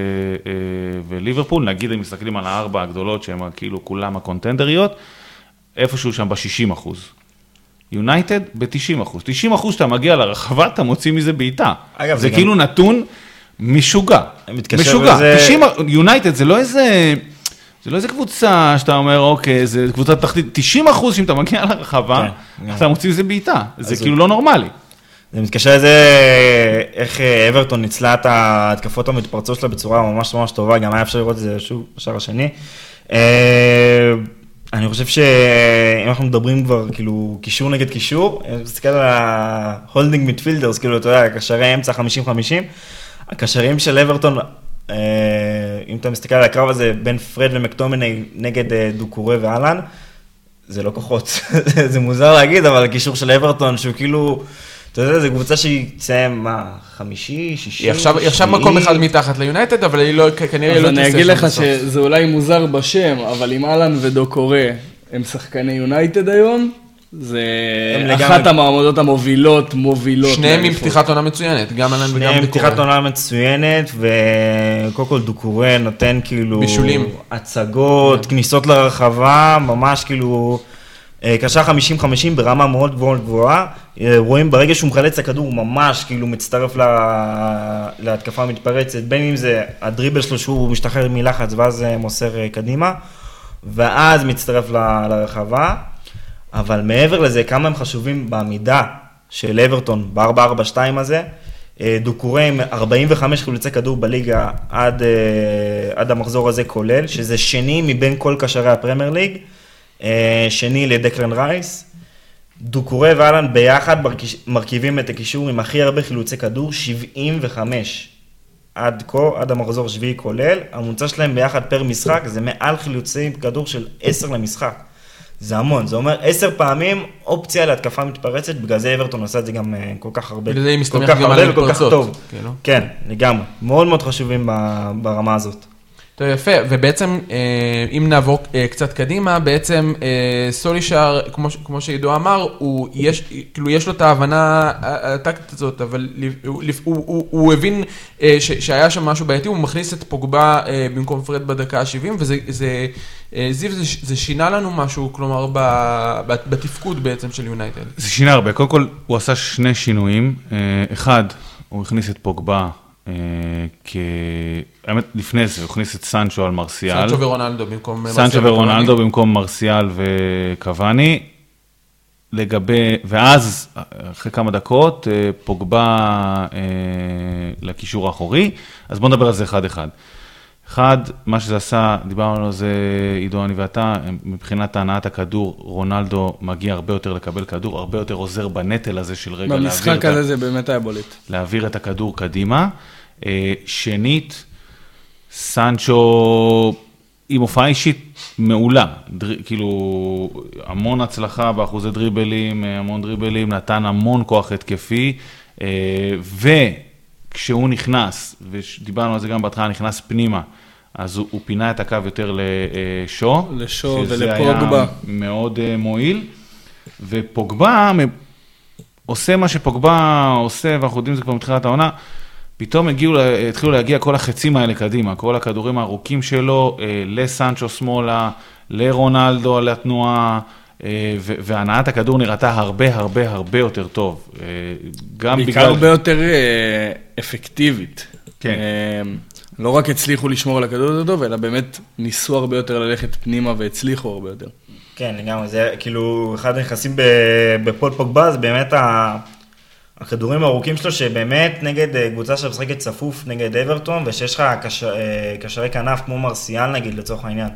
[SPEAKER 2] אה, וליברפול, נגיד הם מסתכלים על הארבע הגדולות, שהן כאילו כולם הקונטנדריות, איפשהו שם ב-60 אחוז. יונייטד ב-90 אחוז. 90 אחוז שאתה מגיע לרחבה, אתה מוציא מזה בעיטה. זה, זה כאילו גם... נתון משוגע. משוגע. וזה... 90, יונייטד זה לא איזה... זה לא איזה קבוצה שאתה אומר, אוקיי, זה קבוצה תחתית, 90 אחוז שאם אתה מגיע לרחבה, כן, אתה מוציא איזה בעיטה, זה כאילו לא נורמלי.
[SPEAKER 4] זה מתקשר לזה, איך אה, אברטון ניצלה את ההתקפות המתפרצות שלה בצורה ממש ממש טובה, גם היה אפשר לראות את זה שוב בשער השני. אה, אני חושב שאם אנחנו מדברים כבר, כאילו, קישור נגד קישור, אני מסתכל על ה-holding midfielders, כאילו, אתה יודע, קשרי אמצע 50-50, הקשרים של אברטון אה, אם אתה מסתכל על הקרב הזה בין פרד ומקטומני נגד אה, דוקורי ואלן, זה לא כוחות, זה מוזר להגיד, אבל הקישור של אברטון, שהוא כאילו, אתה יודע, זו קבוצה שהיא תסיים, מה, חמישי, שישי,
[SPEAKER 1] היא עכשיו, היא עכשיו
[SPEAKER 4] שביעי?
[SPEAKER 1] מקום אחד מתחת ליונייטד, אבל היא לא, כנראה היא
[SPEAKER 3] אז
[SPEAKER 1] לא
[SPEAKER 3] אני
[SPEAKER 1] תצא
[SPEAKER 3] אגיד
[SPEAKER 1] שם
[SPEAKER 3] לך
[SPEAKER 1] בסוף.
[SPEAKER 3] שזה אולי מוזר בשם, אבל אם אהלן ודוקורה הם שחקני יונייטד היום, זה אחת המעמדות המובילות, מובילות.
[SPEAKER 1] שניהם עם. פתיחת עונה מצוינת, גם אלן וגם
[SPEAKER 4] שניהם
[SPEAKER 1] דקורן.
[SPEAKER 4] פתיחת עונה מצוינת, וקודם כל דוקורן נותן כאילו...
[SPEAKER 1] בישולים.
[SPEAKER 4] הצגות, כניסות לרחבה, ממש כאילו... אה, קשר 50-50 ברמה מאוד מאוד גבוהה. אה, רואים ברגע שהוא מחלץ את הכדור, הוא ממש כאילו מצטרף לה- להתקפה המתפרצת, בין אם זה הדריבל שלו שהוא משתחרר מלחץ ואז אה, מוסר קדימה, ואז מצטרף ל- לרחבה. אבל מעבר לזה, כמה הם חשובים בעמידה של אברטון ב-4-4-2 הזה. אה, דוקורי עם 45 חילוצי כדור בליגה עד, אה, עד המחזור הזה כולל, שזה שני מבין כל קשרי הפרמייר ליג, אה, שני לדקלן רייס. דוקורי ואלן ביחד מרכיבים את הקישור עם הכי הרבה חילוצי כדור, 75 עד כה, עד המחזור השביעי כולל. הממוצע שלהם ביחד פר משחק זה מעל חילוצי כדור של 10 למשחק. זה המון, זה אומר עשר פעמים אופציה להתקפה מתפרצת, בגלל זה אברטון עושה את זה גם אה, כל כך הרבה.
[SPEAKER 1] בגלל זה היא
[SPEAKER 4] כל
[SPEAKER 1] מסתמכת
[SPEAKER 4] כך
[SPEAKER 1] גם
[SPEAKER 4] הרבה
[SPEAKER 1] על
[SPEAKER 4] וכל כך
[SPEAKER 1] מתפרצות,
[SPEAKER 4] טוב.
[SPEAKER 1] כאילו.
[SPEAKER 4] כן, לגמרי. מאוד מאוד חשובים ברמה הזאת.
[SPEAKER 1] טוב, יפה, ובעצם, אה, אם נעבור אה, קצת קדימה, בעצם אה, סולישר, כמו, שעידו אמר, הוא, יש, כאילו, יש לו את ההבנה הטקטית הזאת, אבל הוא, הוא, הוא, הוא הבין ש, שהיה שם משהו בעייתי, הוא מכניס את פוגבה במקום פרד בדקה ה-70, וזה, זה, זיו, זה, זה שינה לנו משהו, כלומר, ב, בתפקוד בעצם של יונייטד.
[SPEAKER 2] זה שינה הרבה. קודם כל, הוא עשה שני שינויים. אחד, הוא הכניס את פוגבה אה, כ... האמת, לפני זה, הוא הכניס את סנצ'ו על מרסיאל.
[SPEAKER 1] סנצ'ו ורונלדו במקום... אה,
[SPEAKER 2] סנצ'ו
[SPEAKER 1] מרסיאל
[SPEAKER 2] ורונלדו. במקום מרסיאל וקוואני. לגבי, ואז, אחרי כמה דקות, אה, פוגבה אה, לקישור האחורי. אז בואו נדבר על זה אחד-אחד. אחד, מה שזה עשה, דיברנו על זה, עידו, אני ואתה, מבחינת הנעת הכדור, רונלדו מגיע הרבה יותר לקבל כדור, הרבה יותר עוזר בנטל הזה של רגע להעביר
[SPEAKER 3] במשחק
[SPEAKER 2] את ה-
[SPEAKER 3] הזה זה באמת היה בולט.
[SPEAKER 2] להעביר את הכדור קדימה. אה, שנית, סנצ'ו עם הופעה אישית מעולה, דר, כאילו המון הצלחה באחוזי דריבלים, אה, המון דריבלים, נתן המון כוח התקפי, אה, וכשהוא נכנס, ודיברנו על זה גם בהתחלה, נכנס פנימה, אז הוא, הוא פינה את הקו יותר לשו,
[SPEAKER 3] לשו
[SPEAKER 2] שזה
[SPEAKER 3] ולפוגבה.
[SPEAKER 2] היה מאוד מועיל, ופוגבה עושה מה שפוגבה עושה, ואנחנו יודעים את זה כבר מתחילת העונה, פתאום הגיעו, התחילו להגיע כל החצים האלה קדימה, כל הכדורים הארוכים שלו, אה, לסנצ'ו שמאלה, לרונלדו על התנועה, אה, והנעת הכדור נראתה הרבה הרבה הרבה יותר טוב. אה, גם
[SPEAKER 3] בעיקר
[SPEAKER 2] בגלל...
[SPEAKER 3] הרבה יותר אפקטיבית.
[SPEAKER 2] כן.
[SPEAKER 3] לא רק הצליחו לשמור על הכדור יותר טוב, אלא באמת ניסו הרבה יותר ללכת פנימה והצליחו הרבה יותר.
[SPEAKER 4] כן, לגמרי, זה כאילו, אחד הנכסים בפול פוגבה, זה באמת ה... הכדורים הארוכים שלו, שבאמת נגד אה, קבוצה שמשחקת צפוף נגד אברטון, ושיש לך אה, קשרי כנף כמו מרסיאל נגיד, לצורך העניין,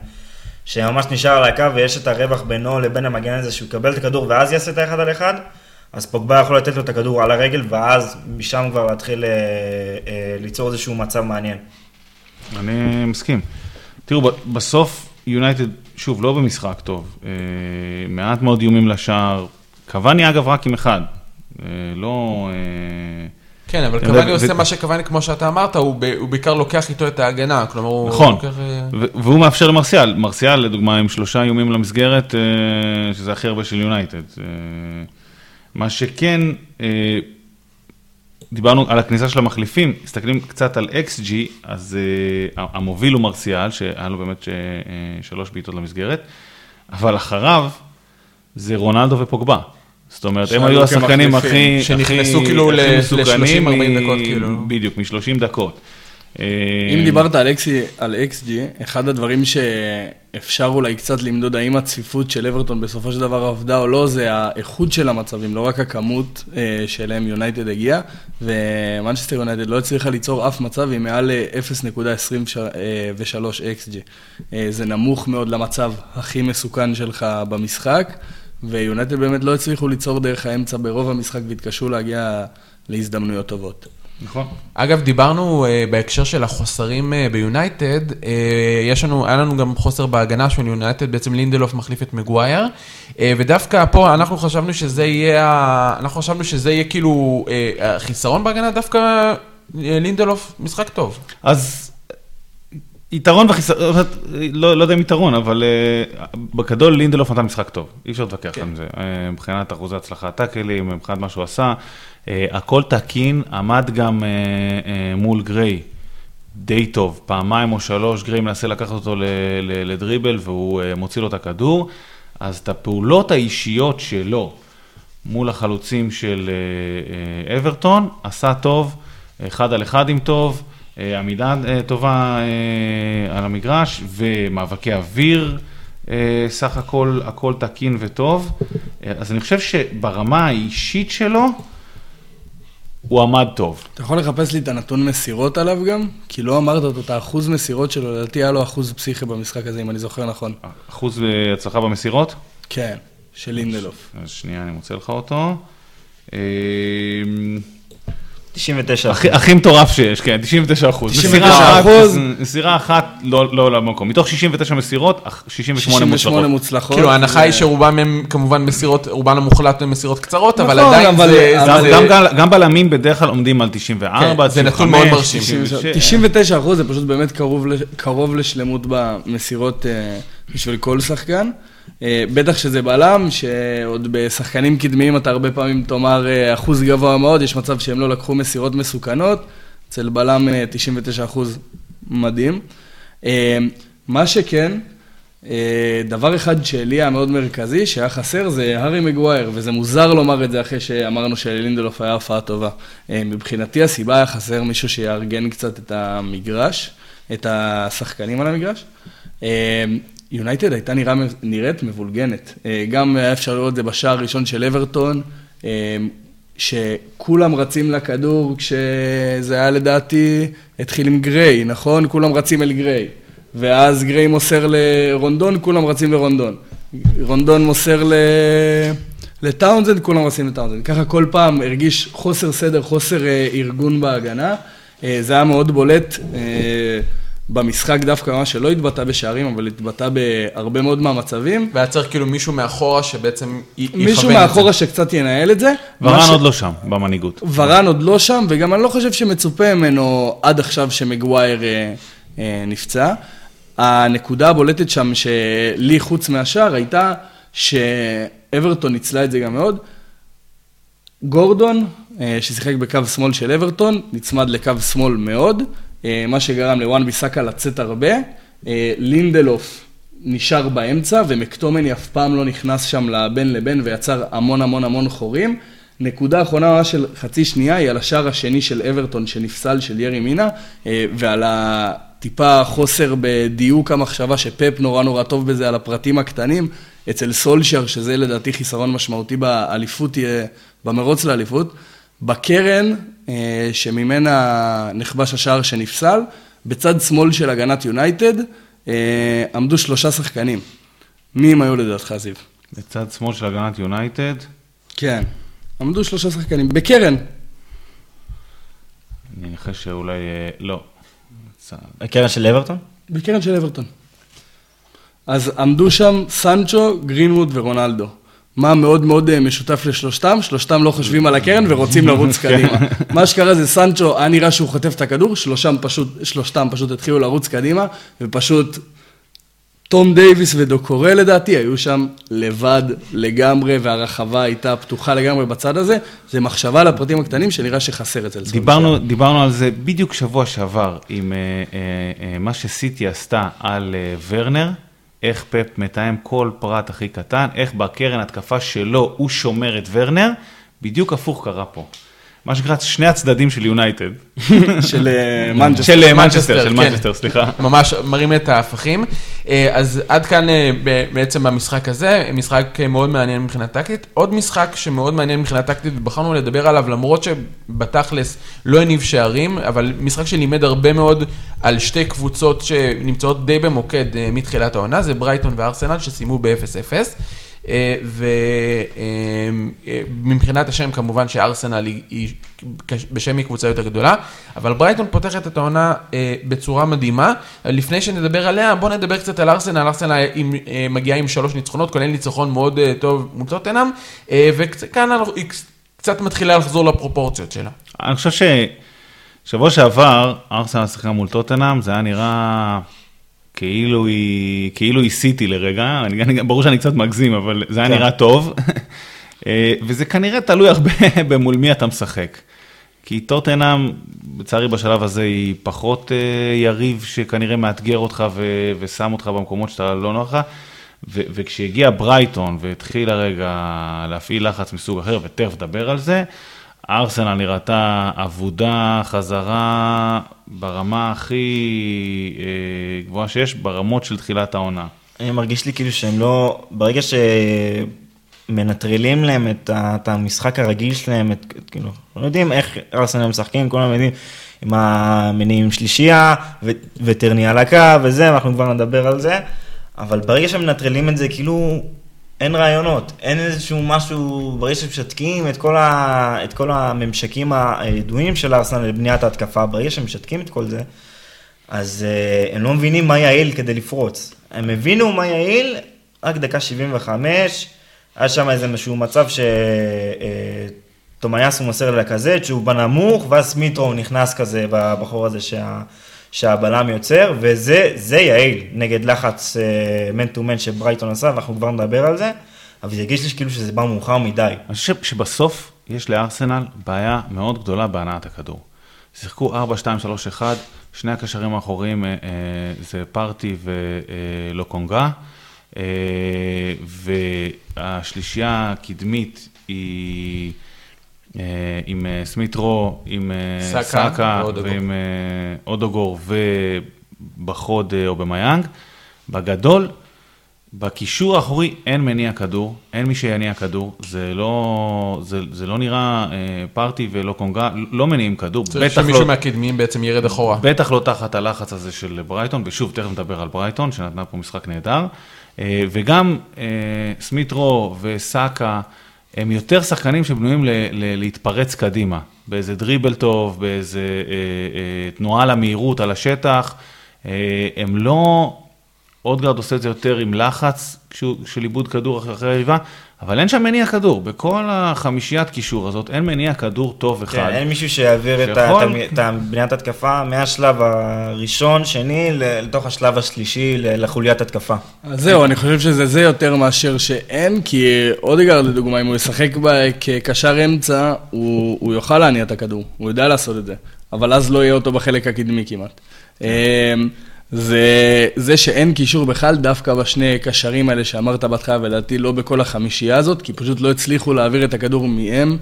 [SPEAKER 4] שממש נשאר על הקו ויש את הרווח בינו לבין המגן הזה, שהוא יקבל את הכדור ואז יעשה את האחד על אחד, אז פוגבה יכול לתת לו את הכדור על הרגל, ואז משם כבר להתחיל אה, ליצור איזשהו מצב מעניין.
[SPEAKER 2] אני מסכים. תראו, בסוף יונייטד, שוב, לא במשחק טוב. מעט מאוד איומים לשער. קוואני אגב רק עם אחד. אה, לא... אה,
[SPEAKER 1] כן, אבל
[SPEAKER 2] אתה
[SPEAKER 1] קוואני עושה מה שקוואני, כמו שאתה אמרת, הוא בעיקר לוקח איתו את ההגנה, כלומר, הוא
[SPEAKER 2] נכון.
[SPEAKER 1] אה,
[SPEAKER 2] והוא מאפשר למרסיאל, מרסיאל לדוגמה עם שלושה איומים למסגרת, אה, שזה הכי הרבה של יונייטד. אה, מה שכן, אה, דיברנו על הכניסה של המחליפים, מסתכלים קצת על XG, אז אה, המוביל הוא מרסיאל, שהיה לו באמת אה, שלוש בעיטות למסגרת, אבל אחריו זה רונלדו ופוגבה. זאת אומרת, הם היו השחקנים הכי,
[SPEAKER 1] שנכנסו כאילו
[SPEAKER 2] הכי
[SPEAKER 1] ל-
[SPEAKER 2] מסוכנים
[SPEAKER 1] ל- 30-40
[SPEAKER 2] מ-
[SPEAKER 1] דקות, כאילו.
[SPEAKER 2] בדיוק, מ-30 דקות.
[SPEAKER 3] אם
[SPEAKER 2] אה,
[SPEAKER 3] דיברת על XG, על XG, אחד הדברים שאפשר אולי קצת למדוד האם הצפיפות של אברטון בסופו של דבר עבדה או לא, זה האיכות של המצבים, לא רק הכמות אה, שאליהם יונייטד הגיעה, ומנצ'סטר יונייטד לא הצליחה ליצור אף מצב עם מעל אה, 0.23 XG. אה, זה נמוך מאוד למצב הכי מסוכן שלך במשחק, ויונייטד באמת לא הצליחו ליצור דרך האמצע ברוב המשחק והתקשו להגיע להזדמנויות טובות.
[SPEAKER 2] נכון.
[SPEAKER 1] אגב, דיברנו אה, בהקשר של החוסרים אה, ביונייטד, אה, יש לנו, היה לנו גם חוסר בהגנה של יונייטד, בעצם לינדלוף מחליף את מגווייר, אה, ודווקא פה אנחנו חשבנו שזה יהיה, ה- אנחנו חשבנו שזה יהיה כאילו אה, החיסרון בהגנה, דווקא uh, לינדלוף משחק טוב.
[SPEAKER 2] אז יתרון וחיסרון, לא, לא יודע אם יתרון, אבל uh, בגדול לינדלוף נתן משחק טוב, אי אפשר להתווכח
[SPEAKER 1] כן.
[SPEAKER 2] על זה. Uh, מבחינת אחוזי הצלחה טאקלים, מבחינת מה שהוא עשה, uh, הכל תקין, עמד גם uh, uh, מול גריי. די טוב, פעמיים או שלוש, גריי מנסה לקחת אותו ל- ל- לדריבל והוא uh, מוציא לו את הכדור, אז את הפעולות האישיות שלו מול החלוצים של uh, uh, אברטון, עשה טוב, אחד על אחד עם טוב, עמידה אה, טובה אה, על המגרש ומאבקי אוויר, אה, סך הכל הכל תקין וטוב. אה, אז אני חושב שברמה האישית שלו, הוא עמד טוב.
[SPEAKER 3] אתה יכול לחפש לי את הנתון מסירות עליו גם? כי לא אמרת אותו, את האחוז מסירות שלו, לדעתי היה לו אחוז פסיכי במשחק הזה, אם אני זוכר נכון.
[SPEAKER 2] אחוז אה, הצלחה במסירות?
[SPEAKER 3] כן, של לינדלוף.
[SPEAKER 2] אז שנייה, אני מוצא לך אותו. אה,
[SPEAKER 4] 99
[SPEAKER 2] הכי, הכי מטורף שיש, כן, 99 אחוז.
[SPEAKER 3] 99
[SPEAKER 2] מסירה אחת,
[SPEAKER 3] אחוז.
[SPEAKER 2] מסירה אחת לא, לא למקום. מתוך 69 מסירות, אך 68 מוצלחות.
[SPEAKER 3] 68 מוצלחות.
[SPEAKER 1] כאילו ההנחה היא
[SPEAKER 3] ו-
[SPEAKER 1] שרובם הם כמובן מסירות, רובן המוחלט הם מסירות קצרות, אבל
[SPEAKER 3] נכון,
[SPEAKER 1] עדיין זה...
[SPEAKER 2] גם, גם, גם בלמים בדרך כלל עומדים על 94,
[SPEAKER 1] כן, זה נתון מאוד מרשים.
[SPEAKER 2] 96.
[SPEAKER 3] 99 אחוז זה פשוט באמת קרוב לשלמות במסירות אה, בשביל כל שחקן. אה, בטח שזה בלם, שעוד בשחקנים קדמיים אתה הרבה פעמים תאמר אה, אחוז גבוה מאוד, יש מצב שהם לא לקחו מסירות מסוכנות. אצל בלם אה, 99 אחוז מדהים. אה, מה שכן, אה, דבר אחד שלי היה מאוד מרכזי, שהיה חסר, זה הארי מגווייר, וזה מוזר לומר את זה אחרי שאמרנו שללינדלוף היה הופעה טובה. אה, מבחינתי הסיבה היה חסר מישהו שיארגן קצת את המגרש, את השחקנים על המגרש. יונייטד הייתה נראה, נראית מבולגנת. אה, גם היה אפשר לראות את זה בשער הראשון של אברטון, אה, שכולם רצים לכדור, כשזה היה לדעתי, התחיל עם גריי, נכון? כולם רצים אל גריי. ואז גריי מוסר לרונדון, כולם רצים לרונדון. רונדון מוסר ל... לטאונזנד, כולם רצים לטאונזנד. ככה כל פעם הרגיש חוסר סדר, חוסר אה, ארגון בהגנה. זה היה מאוד בולט במשחק דווקא, מה שלא התבטא בשערים, אבל התבטא בהרבה מאוד מהמצבים.
[SPEAKER 1] והיה צריך כאילו מישהו מאחורה שבעצם יכוון את זה.
[SPEAKER 3] מישהו מאחורה שקצת ינהל את זה.
[SPEAKER 2] ורן
[SPEAKER 3] ש-
[SPEAKER 2] עוד לא שם, במנהיגות.
[SPEAKER 3] ורן עוד לא שם, וגם אני לא חושב שמצופה ממנו עד עכשיו שמגווייר אה, אה, נפצע. הנקודה הבולטת שם שלי חוץ מהשאר הייתה שאברטון ניצלה את זה גם מאוד. גורדון, אה, ששיחק בקו שמאל של אברטון, נצמד לקו שמאל מאוד, מה שגרם לוואן ביסאקה לצאת הרבה. אה, לינדלוף נשאר באמצע, ומקטומני אף פעם לא נכנס שם לבין לבין ויצר המון המון המון חורים. נקודה אחרונה ממש של חצי שנייה היא על השער השני של אברטון שנפסל של ירי מינה, אה, ועל הטיפה חוסר בדיוק המחשבה שפפ נורא נורא טוב בזה על הפרטים הקטנים, אצל סולשר, שזה לדעתי חיסרון משמעותי באליפות, אה, במרוץ לאליפות. בקרן אה, שממנה נכבש השער שנפסל, בצד שמאל של הגנת יונייטד אה, עמדו שלושה שחקנים. מי הם היו לדעתך, זיו?
[SPEAKER 2] בצד שמאל של הגנת יונייטד,
[SPEAKER 3] כן. עמדו שלושה שחקנים. בקרן.
[SPEAKER 2] אני מנחש שאולי, אה, לא.
[SPEAKER 4] הקרן של אברטון?
[SPEAKER 3] בקרן של אברטון. אז עמדו שם סנצ'ו, גרינווד ורונלדו. מה מאוד מאוד אה, משותף לשלושתם? שלושתם לא חושבים על הקרן ורוצים לרוץ קדימה. מה שקרה זה סנצ'ו, היה נראה שהוא חוטף את הכדור, שלושם פשוט, שלושתם פשוט התחילו לרוץ קדימה, ופשוט תום דייוויס ודוקורל לדעתי היו שם לבד לגמרי, והרחבה הייתה פתוחה לגמרי בצד הזה. זה מחשבה לפרטים הקטנים שנראה שחסר אצל סולשר.
[SPEAKER 2] דיברנו, דיברנו על זה בדיוק שבוע שעבר, עם אה, אה, אה, מה שסיטי עשתה על אה, ורנר, איך פפ מתאם כל פרט הכי קטן, איך בקרן התקפה שלו הוא שומר את ורנר, בדיוק הפוך קרה פה. מה שנקרא שני הצדדים של יונייטד.
[SPEAKER 3] של מנצ'סטר.
[SPEAKER 2] של אה, מנצ'סטר, של
[SPEAKER 1] כן.
[SPEAKER 2] מנצ'סטר, סליחה.
[SPEAKER 1] ממש מרים את ההפכים. אה, אז עד כאן אה, בעצם במשחק הזה, משחק מאוד מעניין מבחינה טקטית. עוד משחק שמאוד מעניין מבחינה טקטית, ובחרנו לדבר עליו למרות שבתכלס לא הניב שערים, אבל משחק שלימד הרבה מאוד על שתי קבוצות שנמצאות די במוקד מתחילת העונה, זה ברייטון וארסנל שסיימו ב-0-0. ומבחינת השם כמובן שארסנל היא בשם היא קבוצה יותר גדולה, אבל ברייטון פותחת את העונה בצורה מדהימה. לפני שנדבר עליה, בואו נדבר קצת על ארסנל, ארסנל מגיעה עם שלוש ניצחונות, כולל ניצחון מאוד טוב מול טוטנאם, וכאן היא קצת מתחילה לחזור לפרופורציות שלה.
[SPEAKER 2] אני חושב ששבוע שעבר, ארסנל שיחקה מול טוטנאם, זה היה נראה כאילו היא, כאילו היא סיטי לרגע, אני, אני, ברור שאני קצת מגזים, אבל זה היה כן. נראה טוב. אה, וזה כנראה תלוי הרבה במול מי אתה משחק. כי טוטנאם, לצערי בשלב הזה, היא פחות אה, יריב שכנראה מאתגר אותך ו- ושם אותך במקומות שאתה לא נוח לך. ו- וכשהגיע ברייטון והתחיל הרגע להפעיל לחץ מסוג אחר, ותכף נדבר על זה, ארסנל נראתה אבודה, חזרה ברמה הכי אה, גבוהה שיש, ברמות של תחילת העונה.
[SPEAKER 4] אני מרגיש לי כאילו שהם לא, ברגע שמנטרלים להם את, את המשחק הרגיל שלהם, את, כאילו, לא יודעים איך ארסנל משחקים, כולם יודעים עם המניעים שלישייה, וטרני על הקו וזה, אנחנו כבר נדבר על זה, אבל ברגע שמנטרלים את זה, כאילו... אין רעיונות, אין איזשהו משהו, ברגע שמשתקים את כל, ה, את כל הממשקים הידועים של ארסנל לבניית ההתקפה, ברגע שמשתקים את כל זה, אז uh, הם לא מבינים מה יעיל כדי לפרוץ. הם הבינו מה יעיל רק דקה 75, היה שם איזשהו מצב שתומאיאס הוא מוסר לקזט, שהוא בנמוך, ואז מיטרו נכנס כזה בחור הזה שה... שהבלם יוצר, וזה יעיל נגד לחץ מן טו מן שברייטון עשה, ואנחנו כבר נדבר על זה, אבל זה הרגיש לי כאילו שזה בא מאוחר מדי.
[SPEAKER 2] אני חושב שבסוף יש לארסנל בעיה מאוד גדולה בהנעת הכדור. שיחקו 4, 2, 3, 1, שני הקשרים האחוריים אה, אה, זה פארטי ולא קונגה, אה, והשלישייה הקדמית היא... אה, עם אה, סמית רו, עם אה, סאקה ועם אודוגור ובחוד או במיאנג. בגדול, בקישור האחורי אין מניע כדור, אין מי שיניע כדור, זה לא, זה, זה לא נראה אה, פארטי ולא קונגה, לא מניעים כדור.
[SPEAKER 1] צריך שמישהו לא, מהקדמים בעצם ירד אחורה.
[SPEAKER 2] בטח לא תחת הלחץ הזה של ברייטון, ושוב, תכף נדבר על ברייטון, שנתנה פה משחק נהדר. אה, וגם אה, סמית רו וסאקה, הם יותר שחקנים שבנויים ל- ל- להתפרץ קדימה, באיזה דריבל טוב, באיזה אה, אה, תנועה למהירות על השטח. אה, הם לא, אודגרד עושה את זה יותר עם לחץ של עיבוד כדור אחרי היריבה, אבל אין שם מניע כדור, בכל החמישיית קישור הזאת אין מניע כדור טוב אחד.
[SPEAKER 4] כן, אין מישהו שיעביר שיכול... את בניית התקפה מהשלב הראשון, שני, לתוך השלב השלישי לחוליית התקפה.
[SPEAKER 3] אז זהו, אני חושב שזה זה יותר מאשר שאין, כי אודיגרד לדוגמה, אם הוא ישחק כקשר אמצע, הוא, הוא יוכל להניע את הכדור, הוא יודע לעשות את זה, אבל אז לא יהיה אותו בחלק הקדמי כמעט. זה, זה שאין קישור בכלל, דווקא בשני קשרים האלה שאמרת בהתחלה, ולדעתי לא בכל החמישייה הזאת, כי פשוט לא הצליחו להעביר את הכדור מהם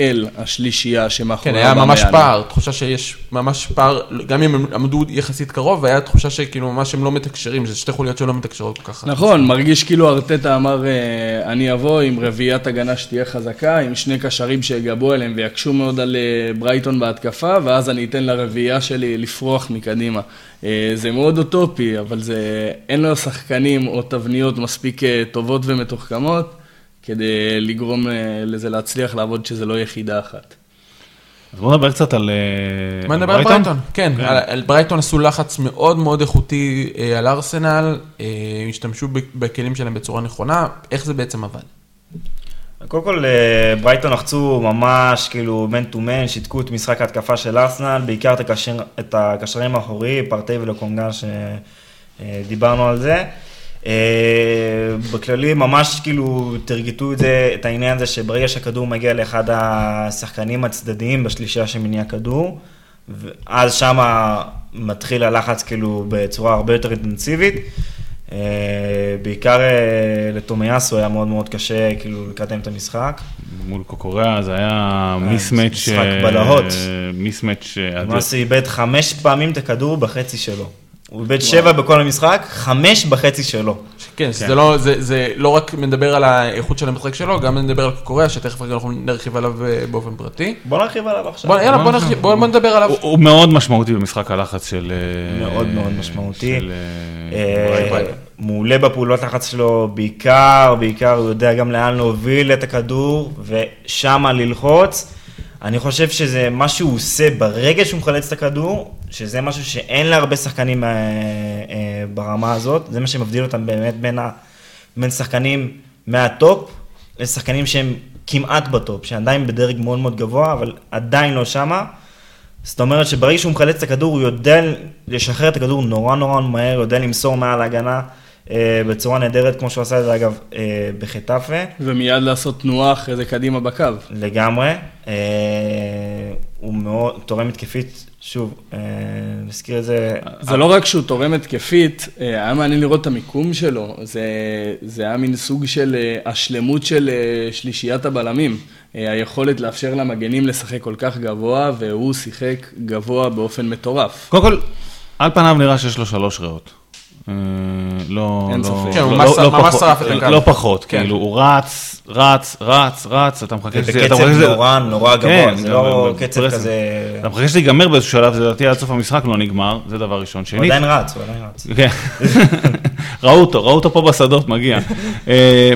[SPEAKER 3] אל השלישייה שמאחורי
[SPEAKER 1] כן, היה ממש פער, תחושה שיש ממש פער, גם אם הם עמדו יחסית קרוב, היה תחושה שכאילו ממש הם לא מתקשרים, זה שתי חוליות שלא מתקשרות כל כך.
[SPEAKER 3] נכון, מרגיש כאילו ארטטה אמר, אה, אני אבוא עם רביעיית הגנה שתהיה חזקה, עם שני קשרים שיגבו אליהם ויקשו מאוד על אה, ברייטון בהתקפה, ואז אני אתן לרביעייה שלי לפרוח מקדימה. אה, זה מאוד אוטופי, אבל זה, אין לו שחקנים או תבניות מספיק טובות ומתוחכמות. כדי לגרום אה, לזה להצליח לעבוד שזה לא יחידה אחת.
[SPEAKER 2] אז בואו נדבר קצת על
[SPEAKER 1] ברייטון. בוא נדבר על ברייטון, כן. כן. על ברייטון עשו לחץ מאוד מאוד איכותי אה, על ארסנל, אה, השתמשו בכלים שלהם בצורה נכונה, איך זה בעצם עבד?
[SPEAKER 4] קודם כל, ברייטון לחצו ממש כאילו man to man, שיתקו את משחק ההתקפה של ארסנל, בעיקר את הקשרים האחוריים, פרטי ולוקונגה שדיברנו על זה. אה, בכללי ממש כאילו תרגטו את זה, את העניין הזה שברגע שהכדור מגיע לאחד השחקנים הצדדיים בשלישייה שמניע כדור, אז שמה מתחיל הלחץ כאילו בצורה הרבה יותר אינטנסיבית. אה, בעיקר אה, לתומיאסו היה מאוד מאוד קשה כאילו לקדם את המשחק.
[SPEAKER 2] מול קוקוריאה זה היה מיסמץ'.
[SPEAKER 4] משחק בלהות.
[SPEAKER 2] מיסמץ'.
[SPEAKER 4] למעשה איבד חמש פעמים את הכדור בחצי שלו. הוא איבד שבע בכל המשחק, חמש בחצי שלו.
[SPEAKER 1] כן, זה לא, זה, זה לא רק מדבר על האיכות של המשחק שלו, גם מדבר על קוריאה, שתכף אנחנו נרחיב עליו אה, באופן פרטי.
[SPEAKER 4] בוא נרחיב עליו עכשיו.
[SPEAKER 1] בוא, יאללה, בוא, נרחיב, בוא, בוא נדבר עליו.
[SPEAKER 2] הוא, הוא מאוד משמעותי במשחק הלחץ של... אה,
[SPEAKER 4] מאוד מאוד משמעותי.
[SPEAKER 2] של, אה,
[SPEAKER 4] אה. מעולה בפעולות לחץ שלו, בעיקר, בעיקר הוא יודע גם לאן להוביל את הכדור, ושמה ללחוץ. אני חושב שזה מה שהוא עושה ברגע שהוא מחלץ את הכדור, שזה משהו שאין להרבה שחקנים אה, אה, ברמה הזאת, זה מה שמבדיל אותם באמת בין, ה, בין שחקנים מהטופ לשחקנים שהם כמעט בטופ, שעדיין בדרג מאוד מאוד גבוה, אבל עדיין לא שמה. זאת אומרת שברגע שהוא מחלץ את הכדור, הוא יודע לשחרר את הכדור נורא נורא מהר, יודע למסור מעל ההגנה בצורה נהדרת, כמו שהוא עשה את זה אגב אה, בחטאפה.
[SPEAKER 3] ומיד לעשות תנועה אחרי זה קדימה בקו.
[SPEAKER 4] לגמרי. אה, הוא מאוד תורם התקפית, שוב, אה, נזכיר את זה.
[SPEAKER 3] זה לא רק שהוא תורם התקפית, אה, היה מעניין לראות את המיקום שלו. זה, זה היה מין סוג של אה, השלמות של אה, שלישיית הבלמים. אה, היכולת לאפשר למגנים לשחק כל כך גבוה, והוא שיחק גבוה באופן מטורף.
[SPEAKER 2] קודם כל, על פניו נראה שיש לו שלוש ריאות. אה, לא, לא.
[SPEAKER 1] כן, הוא
[SPEAKER 2] לא- לא פחות-. לא פחות,
[SPEAKER 1] כן.
[SPEAKER 2] כאילו, הוא רץ, רץ, רץ, רץ, אתה מחכה שזה... מחכה שזה-
[SPEAKER 4] נורא נורא גבוה,
[SPEAKER 2] כן,
[SPEAKER 4] זה
[SPEAKER 2] גם
[SPEAKER 4] לא קצב. כזה...
[SPEAKER 2] אתה מחכה שזה ייגמר באיזשהו שלב, זה לדעתי עד סוף המשחק לא נגמר, זה דבר ראשון.
[SPEAKER 4] הוא
[SPEAKER 2] שנית,
[SPEAKER 4] עדיין רץ, הוא עדיין רץ.
[SPEAKER 2] ראו אותו, ראו אותו פה בשדות מגיע. אה,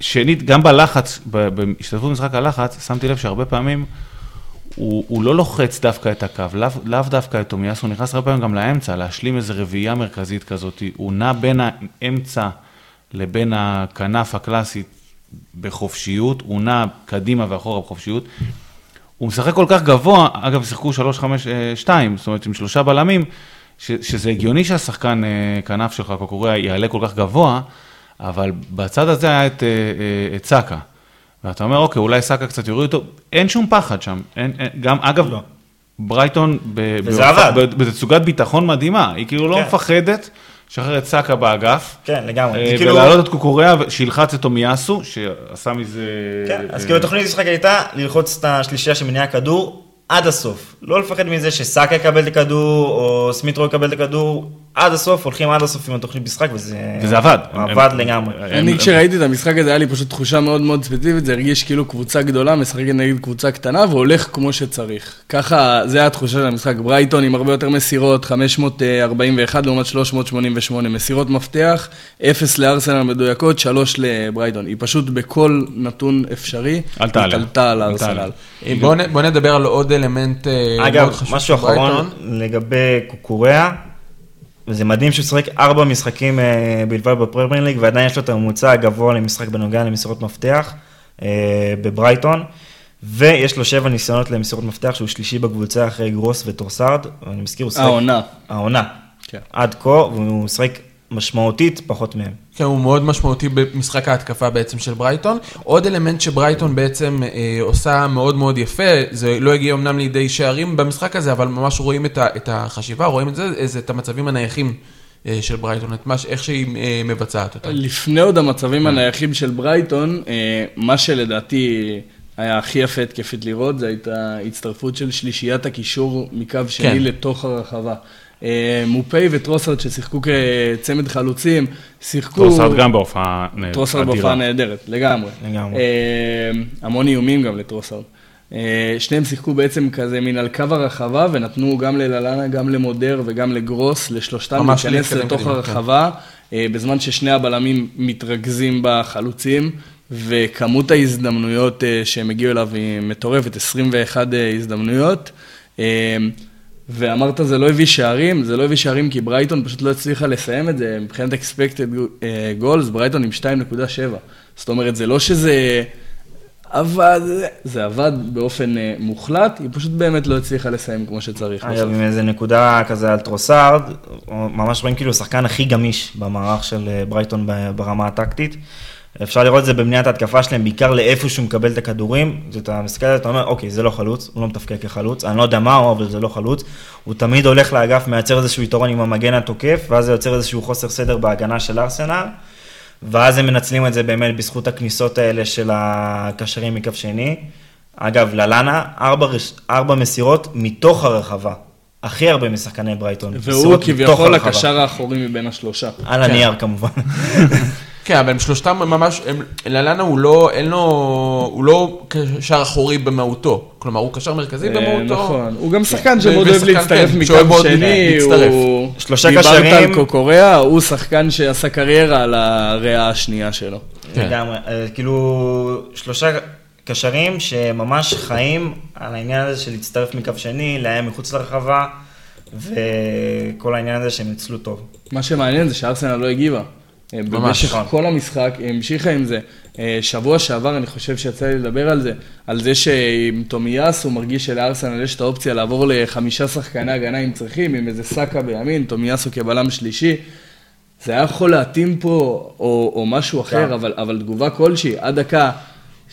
[SPEAKER 2] שנית, גם בלחץ, בהשתתפות במשחק הלחץ, שמתי לב שהרבה פעמים הוא, הוא לא לוחץ דווקא את הקו, לאו, לאו דווקא את תומיאס, הוא נכנס הרבה פעמים גם לאמצע, להשלים איזו רביעייה מרכזית כזאת, הוא נע בין האמצע לבין הכנף הקלאסית בחופשיות, הוא נע קדימה ואחורה בחופשיות. הוא משחק כל כך גבוה, אגב, שיחקו 3-5-2, זאת אומרת, עם שלושה בלמים, ש, שזה הגיוני שהשחקן אה, כנף שלך, קוקוריה, יעלה כל כך גבוה, אבל בצד הזה היה את, אה, אה, את סאקה. ואתה אומר, אוקיי, אולי סאקה קצת יוריד אותו, אין שום פחד שם. אין, אין, גם, אגב,
[SPEAKER 4] לא.
[SPEAKER 2] ברייטון, בתצוגת ביטחון מדהימה, היא כאילו לא
[SPEAKER 4] כן.
[SPEAKER 2] מפחדת, לשחרר את סאקה באגף.
[SPEAKER 4] כן, לגמרי.
[SPEAKER 2] אה,
[SPEAKER 4] כאילו-
[SPEAKER 2] ולהעלות את קוקוריה, שילחץ את תומיאסו, שעשה מזה...
[SPEAKER 4] כן, אז כאילו התוכנית המשחק הייתה ללחוץ את השלישייה שמניעה כדור עד הסוף. לא לפחד מזה שסאקה יקבל את הכדור, או סמיטרו יקבל את הכדור, עד הסוף, הולכים עד הסוף עם התוכנית משחק, וזה...
[SPEAKER 2] וזה עבד.
[SPEAKER 4] עבד
[SPEAKER 2] הם-
[SPEAKER 4] לגמרי.
[SPEAKER 2] הם-
[SPEAKER 3] אני כשראיתי את המשחק הזה, היה לי פשוט תחושה מאוד מאוד ספציפית, זה הרגיש כאילו קבוצה גדולה משחקת נגד קבוצה קטנה והולך כמו שצריך. ככה, זה היה התחושה של המשחק. ברייטון עם הרבה יותר מסירות, 541 לעומת 388 מסירות מפתח, 0 לארסנל מדויקות, 3 לברייטון. היא פשוט בכל נתון אפשרי. התעלתה על
[SPEAKER 2] עלתה
[SPEAKER 3] הארסנל.
[SPEAKER 2] עליה.
[SPEAKER 1] בוא, נ- בוא נדבר על עוד אלמנט אה, מאוד
[SPEAKER 4] אגב,
[SPEAKER 1] חשוב.
[SPEAKER 4] משהו
[SPEAKER 1] של ברייטון.
[SPEAKER 4] אחרון לגבי קוקוריאה, וזה מדהים שהוא שיחק ארבע משחקים אה, בלבד בפרמייר ליג, ועדיין יש לו את הממוצע הגבוה למשחק בנוגע למסירות מפתח אה, בברייטון, ויש לו שבע ניסיונות למסירות מפתח, שהוא שלישי בקבוצה אחרי גרוס וטרוסארד, ואני מזכיר, הוא שיחק...
[SPEAKER 3] העונה.
[SPEAKER 4] העונה.
[SPEAKER 3] כן.
[SPEAKER 4] עד כה, והוא משחק משמעותית פחות מהם.
[SPEAKER 1] כן, הוא מאוד משמעותי במשחק ההתקפה בעצם של ברייטון. עוד אלמנט שברייטון בעצם אה, עושה מאוד מאוד יפה, זה לא הגיע אמנם לידי שערים במשחק הזה, אבל ממש רואים את, ה, את החשיבה, רואים את זה, זה את המצבים הנייחים אה, של ברייטון, את מה, ש- איך שהיא אה, מבצעת אותם.
[SPEAKER 3] לפני עוד המצבים הנייחים של ברייטון, אה, מה שלדעתי היה הכי יפה התקפית לראות, זה הייתה הצטרפות של שלישיית הקישור מקו שני
[SPEAKER 1] כן.
[SPEAKER 3] לתוך הרחבה. אה, מופי וטרוסרד ששיחקו כצמד חלוצים, שיחקו...
[SPEAKER 2] טרוסארד גם בהופעה נהדרת,
[SPEAKER 3] טרוסרד. בהופעה נהדרת, לגמרי.
[SPEAKER 4] לגמרי.
[SPEAKER 3] אה, המון איומים גם לטרוסרד. אה, שניהם שיחקו בעצם כזה מן על קו הרחבה, ונתנו גם לללנה, גם למודר וגם לגרוס, לשלושתם להיכנס לתוך
[SPEAKER 1] כן.
[SPEAKER 3] הרחבה, אה, בזמן ששני הבלמים מתרכזים בחלוצים, וכמות ההזדמנויות שהם הגיעו אליו היא מטורפת, 21 הזדמנויות. ואמרת זה לא הביא שערים, זה לא הביא שערים כי ברייטון פשוט לא הצליחה לסיים את זה, מבחינת expected אה, goals, ברייטון עם 2.7. זאת אומרת, זה לא שזה עבד, זה עבד באופן אה, מוחלט, היא פשוט באמת לא הצליחה לסיים כמו שצריך.
[SPEAKER 4] אגב. עם איזה נקודה כזה על טרוסארד, ממש רואים כאילו השחקן הכי גמיש במערך של אה, ברייטון ברמה הטקטית. אפשר לראות את זה בבניית ההתקפה שלהם, בעיקר לאיפה שהוא מקבל את הכדורים. זה אתה מסתכל על זה, אתה אומר, אוקיי, זה לא חלוץ, הוא לא מתפקד כחלוץ, אני לא יודע מה הוא, אבל זה לא חלוץ. הוא תמיד הולך לאגף, מייצר איזשהו יתרון עם המגן התוקף, ואז זה יוצר איזשהו חוסר סדר בהגנה של ארסנל. ואז הם מנצלים את זה באמת בזכות הכניסות האלה של הקשרים מקו שני. אגב, ללאנה, ארבע, ארבע מסירות מתוך הרחבה. הכי הרבה משחקני ברייטון.
[SPEAKER 3] והוא כביכול. הקשר האחורי מבין השלושה.
[SPEAKER 4] על הנייר כמובן.
[SPEAKER 1] כן, אבל הם שלושתם ממש, ללאנה הוא לא, אין לו, הוא לא קשר אחורי במהותו. כלומר, הוא קשר מרכזי
[SPEAKER 3] אה,
[SPEAKER 1] במהותו.
[SPEAKER 3] נכון, הוא גם שחקן
[SPEAKER 1] ו-
[SPEAKER 3] שמאוד אוהב להצטרף
[SPEAKER 1] כן, מאוד
[SPEAKER 3] שני,
[SPEAKER 1] להצטרף.
[SPEAKER 3] הוא...
[SPEAKER 4] שלושה
[SPEAKER 3] דיברת
[SPEAKER 4] קשרים.
[SPEAKER 3] על קוקוריאה, הוא שחקן שעשה קריירה על הריאה השנייה שלו.
[SPEAKER 1] כן.
[SPEAKER 4] לגמרי, אה, כאילו שלושה קשרים שממש חיים על העניין הזה של להצטרף מקו שני, לאיים מחוץ לרחבה, וכל העניין הזה שהם ניצלו טוב.
[SPEAKER 3] מה שמעניין זה שארסנל לא הגיבה. אה, במשך. כל המשחק, היא המשיכה עם זה. אה, שבוע שעבר, אני חושב שיצא לי לדבר על זה, על זה שעם תומיאס הוא מרגיש שלארסנל יש את האופציה לעבור לחמישה שחקני הגנה אם צריכים, עם איזה סאקה בימין, תומיאסו כבלם שלישי. זה היה יכול להתאים פה, או, או משהו אחר,
[SPEAKER 4] כן.
[SPEAKER 3] אבל, אבל תגובה כלשהי, עד דקה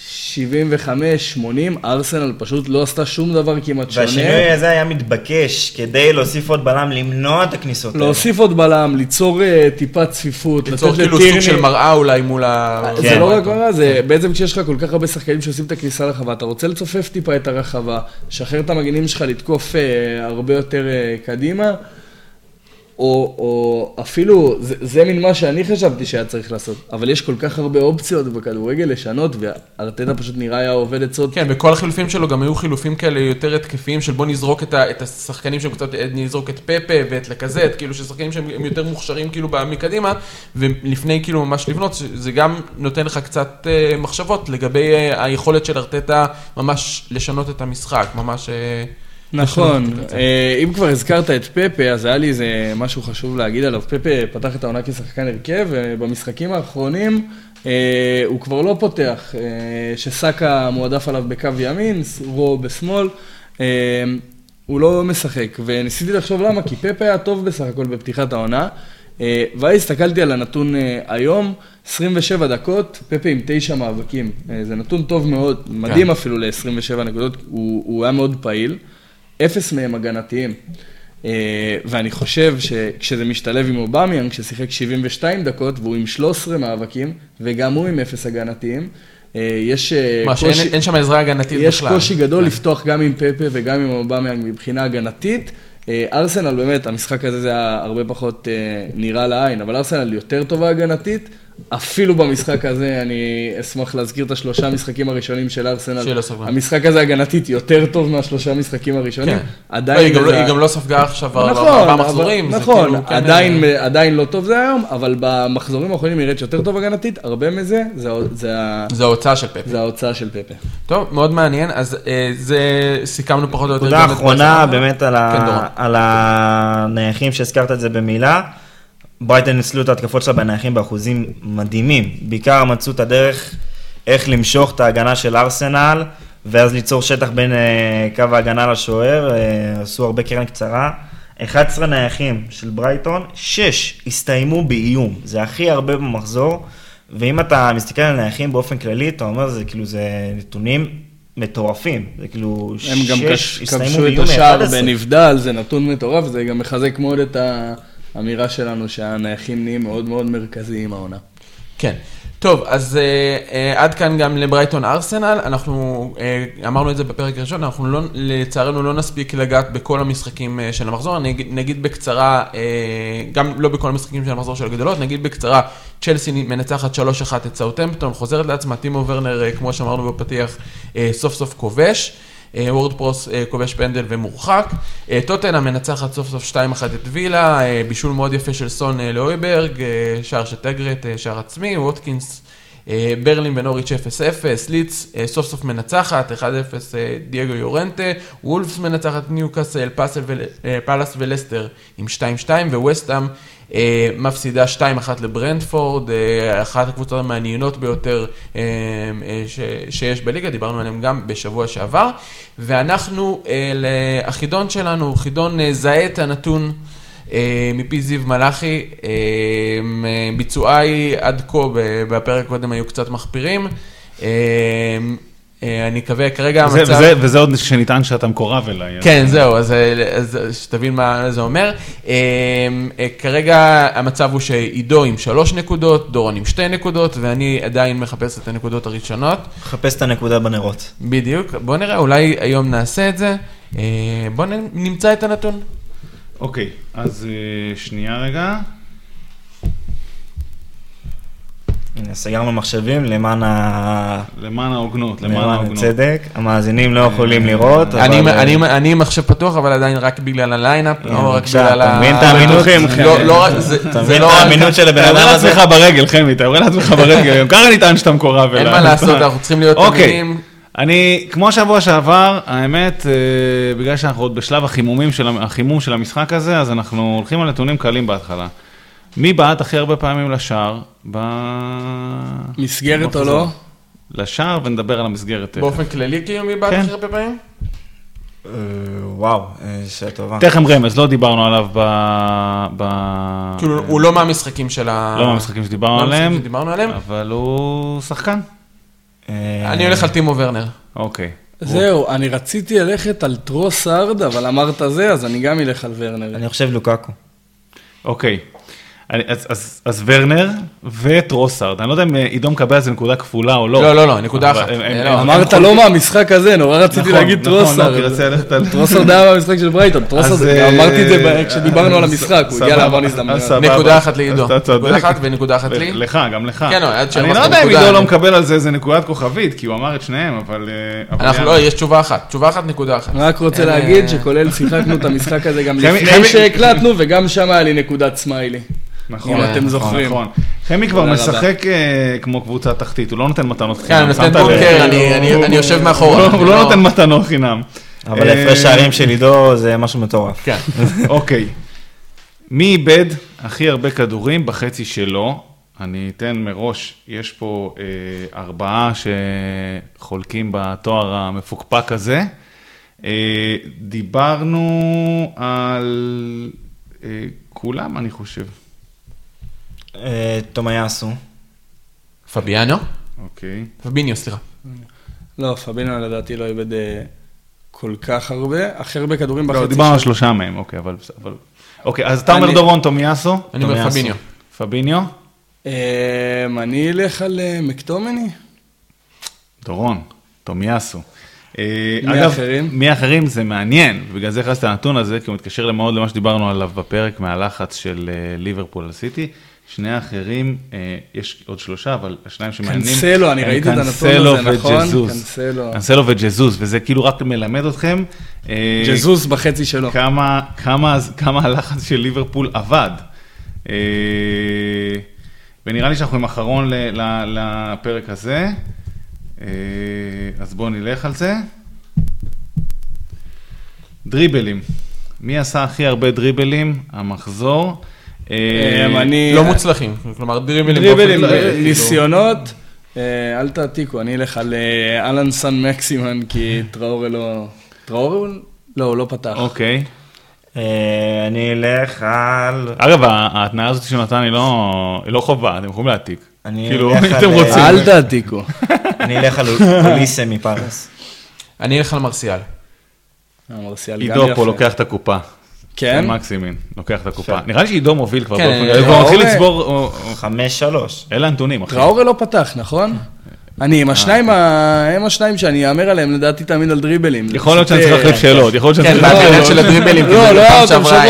[SPEAKER 3] 75-80, ארסנל פשוט לא עשתה שום דבר כמעט שונה.
[SPEAKER 4] והשינוי הזה היה מתבקש כדי להוסיף עוד בלם, למנוע את הכניסות האלה.
[SPEAKER 3] להוסיף עוד בלם, ליצור אה, טיפה צפיפות,
[SPEAKER 1] ליצור כאילו
[SPEAKER 3] לטירני-
[SPEAKER 1] סוג של מראה אולי מול ה...
[SPEAKER 3] זה
[SPEAKER 4] כן.
[SPEAKER 3] לא רק מראה, זה בעצם כשיש לך כל כך הרבה שחקנים שעושים את הכניסה לרחבה, אתה רוצה לצופף טיפה את הרחבה, שחרר את המגנים שלך לתקוף אה, הרבה יותר אה, קדימה, או, או אפילו, זה, זה מין מה שאני חשבתי שהיה צריך לעשות, אבל יש כל כך הרבה אופציות בכדורגל לשנות, וארטטה פשוט נראה היה עובד עצות.
[SPEAKER 1] כן, וכל החילופים שלו גם היו חילופים כאלה יותר התקפיים של בוא נזרוק את, ה, את השחקנים שהם קצת, נזרוק את פפה ואת לקזט, כאילו ששחקנים שהם הם יותר מוכשרים כאילו מקדימה, ולפני כאילו ממש לבנות, זה גם נותן לך קצת אה, מחשבות לגבי אה, היכולת של ארטטה ממש לשנות את המשחק, ממש... אה,
[SPEAKER 3] נכון,
[SPEAKER 1] הקצב.
[SPEAKER 3] אה, אם כבר הזכרת את פפה, אז היה לי איזה משהו חשוב להגיד עליו. פפה פתח את העונה כשחקן הרכב, ובמשחקים האחרונים אה, הוא כבר לא פותח, אה, שסאקה מועדף עליו בקו ימין, רו בשמאל, הוא לא משחק. וניסיתי לחשוב למה, כי פפה היה טוב בסך הכל בפתיחת העונה. ואז הסתכלתי על הנתון היום, 27 דקות, פפה עם 9 מאבקים. זה נתון טוב מאוד, מדהים אפילו ל-27 דקות, הוא, הוא היה מאוד פעיל. אפס מהם הגנתיים. אה, ואני חושב שכשזה משתלב עם אובמיאנג, ששיחק 72 דקות והוא עם 13 מאבקים, וגם הוא עם אפס הגנתיים, אה, יש אה,
[SPEAKER 1] מה, שאין אין שם עזרה הגנתית
[SPEAKER 3] יש
[SPEAKER 1] בכלל.
[SPEAKER 3] קושי גדול לפתוח גם עם פפה וגם עם אובמיאנג מבחינה הגנתית. ארסנל באמת, המשחק הזה זה היה הרבה פחות אה, נראה לעין, אבל ארסנל יותר טובה הגנתית. אפילו במשחק הזה, אני אשמח להזכיר את השלושה משחקים הראשונים של ארסנל.
[SPEAKER 1] שלא ספגה.
[SPEAKER 3] המשחק הזה הגנתית יותר טוב מהשלושה משחקים הראשונים.
[SPEAKER 1] כן.
[SPEAKER 3] עדיין...
[SPEAKER 1] היא גם לא-
[SPEAKER 3] זה-
[SPEAKER 1] היא גם לא ספגה עכשיו
[SPEAKER 3] נכון,
[SPEAKER 1] ארבעה
[SPEAKER 3] אבל-
[SPEAKER 1] מחזורים. זה
[SPEAKER 3] נכון,
[SPEAKER 1] כאילו, כן,
[SPEAKER 3] עדיין,
[SPEAKER 1] אה,
[SPEAKER 3] עדיין לא טוב זה היום, אבל במחזורים האחרונים נראית שיותר טוב הגנתית, הרבה מזה זה, זה,
[SPEAKER 1] זה ההוצאה של פפה.
[SPEAKER 3] זה ההוצאה של פפה.
[SPEAKER 1] טוב, מאוד מעניין, אז אה, זה סיכמנו פחות או יותר.
[SPEAKER 4] נקודה אחרונה. באמת על,
[SPEAKER 1] כן.
[SPEAKER 4] על הנייחים שהזכרת את זה במילה. ברייטון ניצלו את ההתקפות שלה בנייחים באחוזים מדהימים. בעיקר מצאו את הדרך איך למשוך את ההגנה של ארסנל, ואז ליצור שטח בין אה, קו ההגנה לשוער, אה, עשו הרבה קרן קצרה. 11 נייחים של ברייטון, 6 הסתיימו באיום, זה הכי הרבה במחזור, ואם אתה מסתכל על נייחים באופן כללי, אתה אומר, זה כאילו, זה נתונים מטורפים, זה כאילו,
[SPEAKER 3] הם גם
[SPEAKER 4] שש
[SPEAKER 3] כש-
[SPEAKER 4] הסתיימו
[SPEAKER 3] כבשו את
[SPEAKER 4] באיום
[SPEAKER 3] השער
[SPEAKER 4] מ-11.
[SPEAKER 3] בנבדל, זה נתון מטורף, זה גם מחזק מאוד את האמירה שלנו שהנייחים נהיים מאוד מאוד מרכזיים העונה.
[SPEAKER 1] כן. טוב, אז אה, אה, עד כאן גם לברייטון ארסנל. אנחנו אה, אמרנו את זה בפרק הראשון, אנחנו לא, לצערנו לא נספיק לגעת בכל המשחקים אה, של המחזור. אני אגיד, נגיד בקצרה, אה, גם לא בכל המשחקים של המחזור של הגדולות, נגיד בקצרה, צ'לסי מנצחת 3-1 את סאוטהמפטון, חוזרת לעצמה, טימו ורנר, אה, כמו שאמרנו בפתיח, אה, סוף סוף כובש. אה, וורד פרוס אה, כובש פנדל ומורחק. אה, טוטנהאם מנצחת סוף סוף 2-1 את וילה, אה, בישול מאוד יפה של סון אה, להויברג, אה, שער של טארגט, אה, שער עצמי, ווטקינס, אה, ברנלי ונוריץ' 0-0, לידס אה, סוף סוף מנצחת, 1-0 אה, דייגו יורנטה, וולפס מנצחת ניוקאסל, אה, פאלאס ולסטר עם 2-2, וווסטאם אה, מפסידה 2-1 לברנדפורד, אה, אחת הקבוצות המעניינות ביותר אה, אה, שיש בליגה, דיברנו עליהן גם בשבוע שעבר. ואנחנו, אה, לחידון שלנו, חידון אה, זהה את הנתון אה, מפי זיו מלאכי. אה, אה, ביצועיי עד כה בפרק הקודם היו קצת מחפירים. אה, אה, אני מקווה, כרגע
[SPEAKER 2] וזה-
[SPEAKER 1] המצב...
[SPEAKER 2] וזה- וזה עוד שנטען שאתה מקורב אליי. אז-
[SPEAKER 1] כן, זהו, אז, אז שתבין מה זה אומר. אה, אה, כרגע המצב הוא שעידו עם שלוש נקודות, דורון עם שתי נקודות, ואני עדיין מחפש את הנקודות הראשונות.
[SPEAKER 4] חפש את הנקודה בנרות.
[SPEAKER 1] בדיוק, בוא נראה, אולי היום נעשה את זה. אה, בוא נמצא את הנתון.
[SPEAKER 2] אוקיי, אז אה, שנייה רגע.
[SPEAKER 4] הנה, סגרנו מחשבים למען ה...
[SPEAKER 2] למען ההוגנות, למען ההוגנות.
[SPEAKER 4] הצדק. המאזינים לא יכולים לראות, אבל...
[SPEAKER 1] אני-
[SPEAKER 4] אה,
[SPEAKER 1] אני- מחשב פתוח, אבל עדיין רק בגלל ה line-up,
[SPEAKER 4] הנה,
[SPEAKER 1] לא רק בגלל
[SPEAKER 4] אתה
[SPEAKER 1] ה...
[SPEAKER 4] מבין את האמינות?
[SPEAKER 1] לא, לא זה
[SPEAKER 4] אתה מבין
[SPEAKER 1] לא
[SPEAKER 4] את. האמינות של הבן
[SPEAKER 2] אתה
[SPEAKER 4] אדם
[SPEAKER 2] יורה
[SPEAKER 4] הזה?
[SPEAKER 2] לעצמך ברגל, חמי, אתה יורה לעצמך ברגל, גם ככה נטען שאתה מקורב
[SPEAKER 1] אין
[SPEAKER 2] אליי.
[SPEAKER 1] מה לעשות, אנחנו צריכים להיות
[SPEAKER 2] אוקיי.
[SPEAKER 1] אמינים.
[SPEAKER 2] אני, כמו שבוע שעבר, האמת, אה, בגלל שאנחנו עוד בשלב החימומים של, החימום של המשחק הזה, אז אנחנו הולכים על נתונים קלים בהתחלה. מי בעט הכי הרבה פעמים לשער? ב...
[SPEAKER 3] מסגרת או? לא?
[SPEAKER 2] לשער ונדבר על המסגרת. תכף.
[SPEAKER 1] באופן כללי, כאילו, מי בעט
[SPEAKER 2] כן.
[SPEAKER 1] הכי הרבה פעמים?
[SPEAKER 4] אה, וואו, אה, שאלה טובה.
[SPEAKER 2] תכף רמז, לא דיברנו עליו ב... ב...
[SPEAKER 1] כאילו, הוא לא מהמשחקים של ה...
[SPEAKER 2] לא מהמשחקים שדיברנו
[SPEAKER 1] לא שדיברנו עליהם.
[SPEAKER 2] אבל הוא שחקן.
[SPEAKER 4] אה,
[SPEAKER 1] אני הולך על טימו ורנר.
[SPEAKER 2] אוקיי.
[SPEAKER 3] זהו, אני רציתי ללכת על טרוסארד, אבל אמרת זה, אז אני גם אלך על ורנר.
[SPEAKER 4] אני חושב לוקאקו.
[SPEAKER 2] אוקיי. אני, אז, אז, אז ורנר וטרוסארד, אני לא יודע אם אה, עידו מקבל על זה נקודה כפולה או לא.
[SPEAKER 1] לא, לא, לא, נקודה אחת.
[SPEAKER 2] הם-
[SPEAKER 1] לא,
[SPEAKER 3] אמרת לא מהמשחק הזה, נורא רציתי
[SPEAKER 2] נכון,
[SPEAKER 3] להגיד
[SPEAKER 2] נכון, לא,
[SPEAKER 3] טרוסארד. טרוסארד היה מהמשחק של ברייטון, טרוסארד,
[SPEAKER 2] אה,
[SPEAKER 3] אמרתי את זה כשדיברנו על המשחק, הוא הגיע הזדמנויות.
[SPEAKER 2] סבבה.
[SPEAKER 1] נקודה אחת לעידו. נקודה אחת ונקודה אחת לי.
[SPEAKER 2] לך, גם לך.
[SPEAKER 1] כן, לא, עד
[SPEAKER 2] אני
[SPEAKER 1] שהרווחת
[SPEAKER 2] לא יודע אם עידו לא מקבל על זה איזה נקודת כוכבית, כי הוא אמר את שניהם, אבל... אה,
[SPEAKER 1] אנחנו. לא, יש תשובה אחת. תשובה אחת, נקודה אחת.
[SPEAKER 3] רק רוצה להגיד
[SPEAKER 1] אה,
[SPEAKER 3] שכולל שיחקנו את המשחק הזה גם לפני שהקלטנו, וגם שם היה לי נקודת סמיילי.
[SPEAKER 2] נכון,
[SPEAKER 3] אם
[SPEAKER 2] נכון,
[SPEAKER 3] אתם זוכרים.
[SPEAKER 2] נכון. חמי כבר משחק אה, כמו קבוצה תחתית, הוא לא נותן מתנות
[SPEAKER 1] כן,
[SPEAKER 2] חינם.
[SPEAKER 1] אני נותן
[SPEAKER 2] שמת לב?
[SPEAKER 1] בונקר, אני- אני אני יושב
[SPEAKER 2] הוא
[SPEAKER 1] מאחורה.
[SPEAKER 2] לא-
[SPEAKER 1] אני
[SPEAKER 2] הוא לא נותן מתנות חינם.
[SPEAKER 4] אבל
[SPEAKER 2] אה,
[SPEAKER 4] הפרש שערים של עידו זה משהו מטורף.
[SPEAKER 1] כן.
[SPEAKER 2] אוקיי. מי איבד הכי הרבה כדורים בחצי שלו? אני אתן מראש, יש פה אה, ארבעה שחולקים בתואר המפוקפק הזה. אה, דיברנו על אה, כולם, אני חושב.
[SPEAKER 4] אה, תומאיאסו.
[SPEAKER 1] פביאנו?
[SPEAKER 2] אוקיי.
[SPEAKER 1] פביניו, סליחה.
[SPEAKER 3] לא, פבינו לדעתי לא איבד אה, כל כך הרבה, הכי הרבה כדורים בחצי
[SPEAKER 2] לא, דיברנו על
[SPEAKER 3] שלו.
[SPEAKER 2] שלושה מהם, אוקיי, אבל... אבל- אוקיי, אז אתה אומר דורון תומיאסו?
[SPEAKER 1] אני אומר
[SPEAKER 4] תומיאסו.
[SPEAKER 1] פביניו.
[SPEAKER 2] פביניו?
[SPEAKER 3] אה, אני אלך על מקטומני.
[SPEAKER 2] דורון, תומיאסו.
[SPEAKER 3] מי
[SPEAKER 2] אגב,
[SPEAKER 3] האחרים?
[SPEAKER 2] מי האחרים זה מעניין, בגלל זה הכנסתי את הנתון הזה, כי הוא מתקשר מאוד למה שדיברנו עליו בפרק מהלחץ של ליברפול על סיטי. שני האחרים, אה, יש עוד שלושה, אבל השניים שמעניינים,
[SPEAKER 3] קנסלו, אני ראיתי את הנתון הזה, נכון? קנסלו.
[SPEAKER 2] קנסלו וג'זוס, וזה כאילו רק מלמד אתכם. אה,
[SPEAKER 3] ג'זוס בחצי שלו.
[SPEAKER 2] כמה, כמה, כמה הלחץ של ליברפול עבד. אה, ונראה לי שאנחנו עם אחרון ל- ל- לפרק הזה. אז בואו נלך על זה. דריבלים. מי עשה הכי הרבה דריבלים? המחזור. אה,
[SPEAKER 3] אה.
[SPEAKER 1] לא מוצלחים. כלומר, דריבלים
[SPEAKER 3] דריבלים,
[SPEAKER 1] באופן-
[SPEAKER 3] אה,
[SPEAKER 1] כאילו-
[SPEAKER 3] ניסיונות. אל תעתיקו, אני אלך על אהלן סן מקסימן, כי טראורי לא... טראורי הוא... לא, הוא לא פתח.
[SPEAKER 2] אוקיי.
[SPEAKER 4] אני אלך על...
[SPEAKER 2] אגב, ההתניה הזאת שהוא נתן היא לא, לא חובה, אתם יכולים להעתיק.
[SPEAKER 4] אני
[SPEAKER 2] כאילו, אם
[SPEAKER 4] על-
[SPEAKER 2] אתם רוצים.
[SPEAKER 3] אל תעתיקו.
[SPEAKER 4] אני אלך על אוליסה מפארס.
[SPEAKER 1] אני אלך על מרסיאל.
[SPEAKER 3] מרסיאל גם
[SPEAKER 2] עידו. פה לוקח את הקופה.
[SPEAKER 3] כן?
[SPEAKER 2] מקסימין, לוקח את הקופה. נראה לי שעידו מוביל כבר
[SPEAKER 1] כן,
[SPEAKER 2] באופן
[SPEAKER 1] אה,
[SPEAKER 2] כללי, הוא מתחיל לצבור,
[SPEAKER 4] חמש שלוש.
[SPEAKER 2] אלה הנתונים, אחי.
[SPEAKER 3] טראורי לא פתח, נכון? אני עם השניים, ה- הם השניים שאני אאמר עליהם, לדעתי תמיד על דריבלים.
[SPEAKER 2] יכול להיות שאני צריך להחליף
[SPEAKER 3] אה,
[SPEAKER 2] שאלות, יכול להיות שאני
[SPEAKER 1] כן,
[SPEAKER 2] צריך להחליף שאלות.
[SPEAKER 1] של הדריבלים.
[SPEAKER 3] לא, לא היה אותם. שבוע...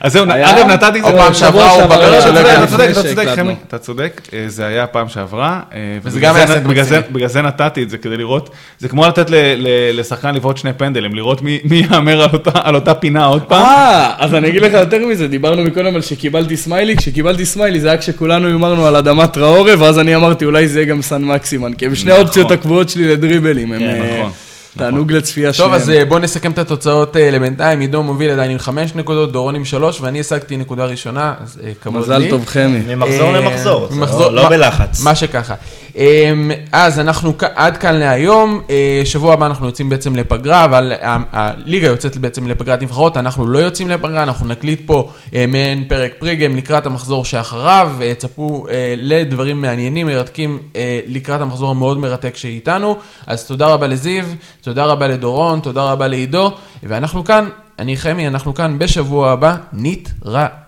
[SPEAKER 2] אז זהו? אגב, נתתי את זה.
[SPEAKER 1] פעם שעברה, הוא בגלל
[SPEAKER 3] שעבר,
[SPEAKER 1] שלא
[SPEAKER 2] אתה. צודק, אתה צודק, אתה צודק,
[SPEAKER 3] שהקלטנו.
[SPEAKER 2] חמי, אתה צודק, אה, זה היה פעם שעברה, אה,
[SPEAKER 1] וזה
[SPEAKER 2] ובגלל
[SPEAKER 1] גם היה
[SPEAKER 2] זה-
[SPEAKER 1] מקסימי.
[SPEAKER 2] בגלל נתתי את זה, כדי לראות, זה כמו לתת ל- ל- לשחקן לבעוט שני פנדלים, לראות מי יאמר על אותה- פינה עוד פעם.
[SPEAKER 3] אה, אז אני אגיד לך יותר מזה, דיברנו מקודם על שקיבלתי סמיילי, כשקיבלתי סמיילי זה היה כשכולנו הימרנו על אדמה טראורה, ואז אני אמרתי אולי זה יהיה גם סן מקסימין, כי הם שני
[SPEAKER 2] נכון.
[SPEAKER 3] האופציות הקבועות שלי לדריבלים, הם
[SPEAKER 2] כן,
[SPEAKER 3] אה,
[SPEAKER 2] נכון,
[SPEAKER 3] תענוג לצפייה
[SPEAKER 1] טוב,
[SPEAKER 3] שלהם.
[SPEAKER 1] אז אה, בואו נסכם את התוצאות אה, לבינתיים. עידו מוביל עדיין עם חמש נקודות, דורון עם שלוש, ואני השגתי נקודה ראשונה, אז אה, כבוד לי.
[SPEAKER 3] מזל טוב חמי.
[SPEAKER 4] ממחזור למחזור, לא- לא בלחץ.
[SPEAKER 1] מה שככה. אמ, אז אנחנו עד כאן להיום, אה, שבוע הבא אנחנו יוצאים בעצם לפגרה, אבל הליגה יוצאת בעצם לפגרת נבחרות, אנחנו לא יוצאים לפגרה, אנחנו נקליט פה אה, מעין פרק פריגם לקראת המחזור שאחריו, אה, צפו לדברים מעניינים, מרתקים לקראת המחזור המאוד מרתק שאיתנו, אז תודה רבה לזיו, תודה רבה לדורון, תודה רבה לעידו, ואנחנו כאן, אני חמי, אנחנו כאן בשבוע הבא, נתראה.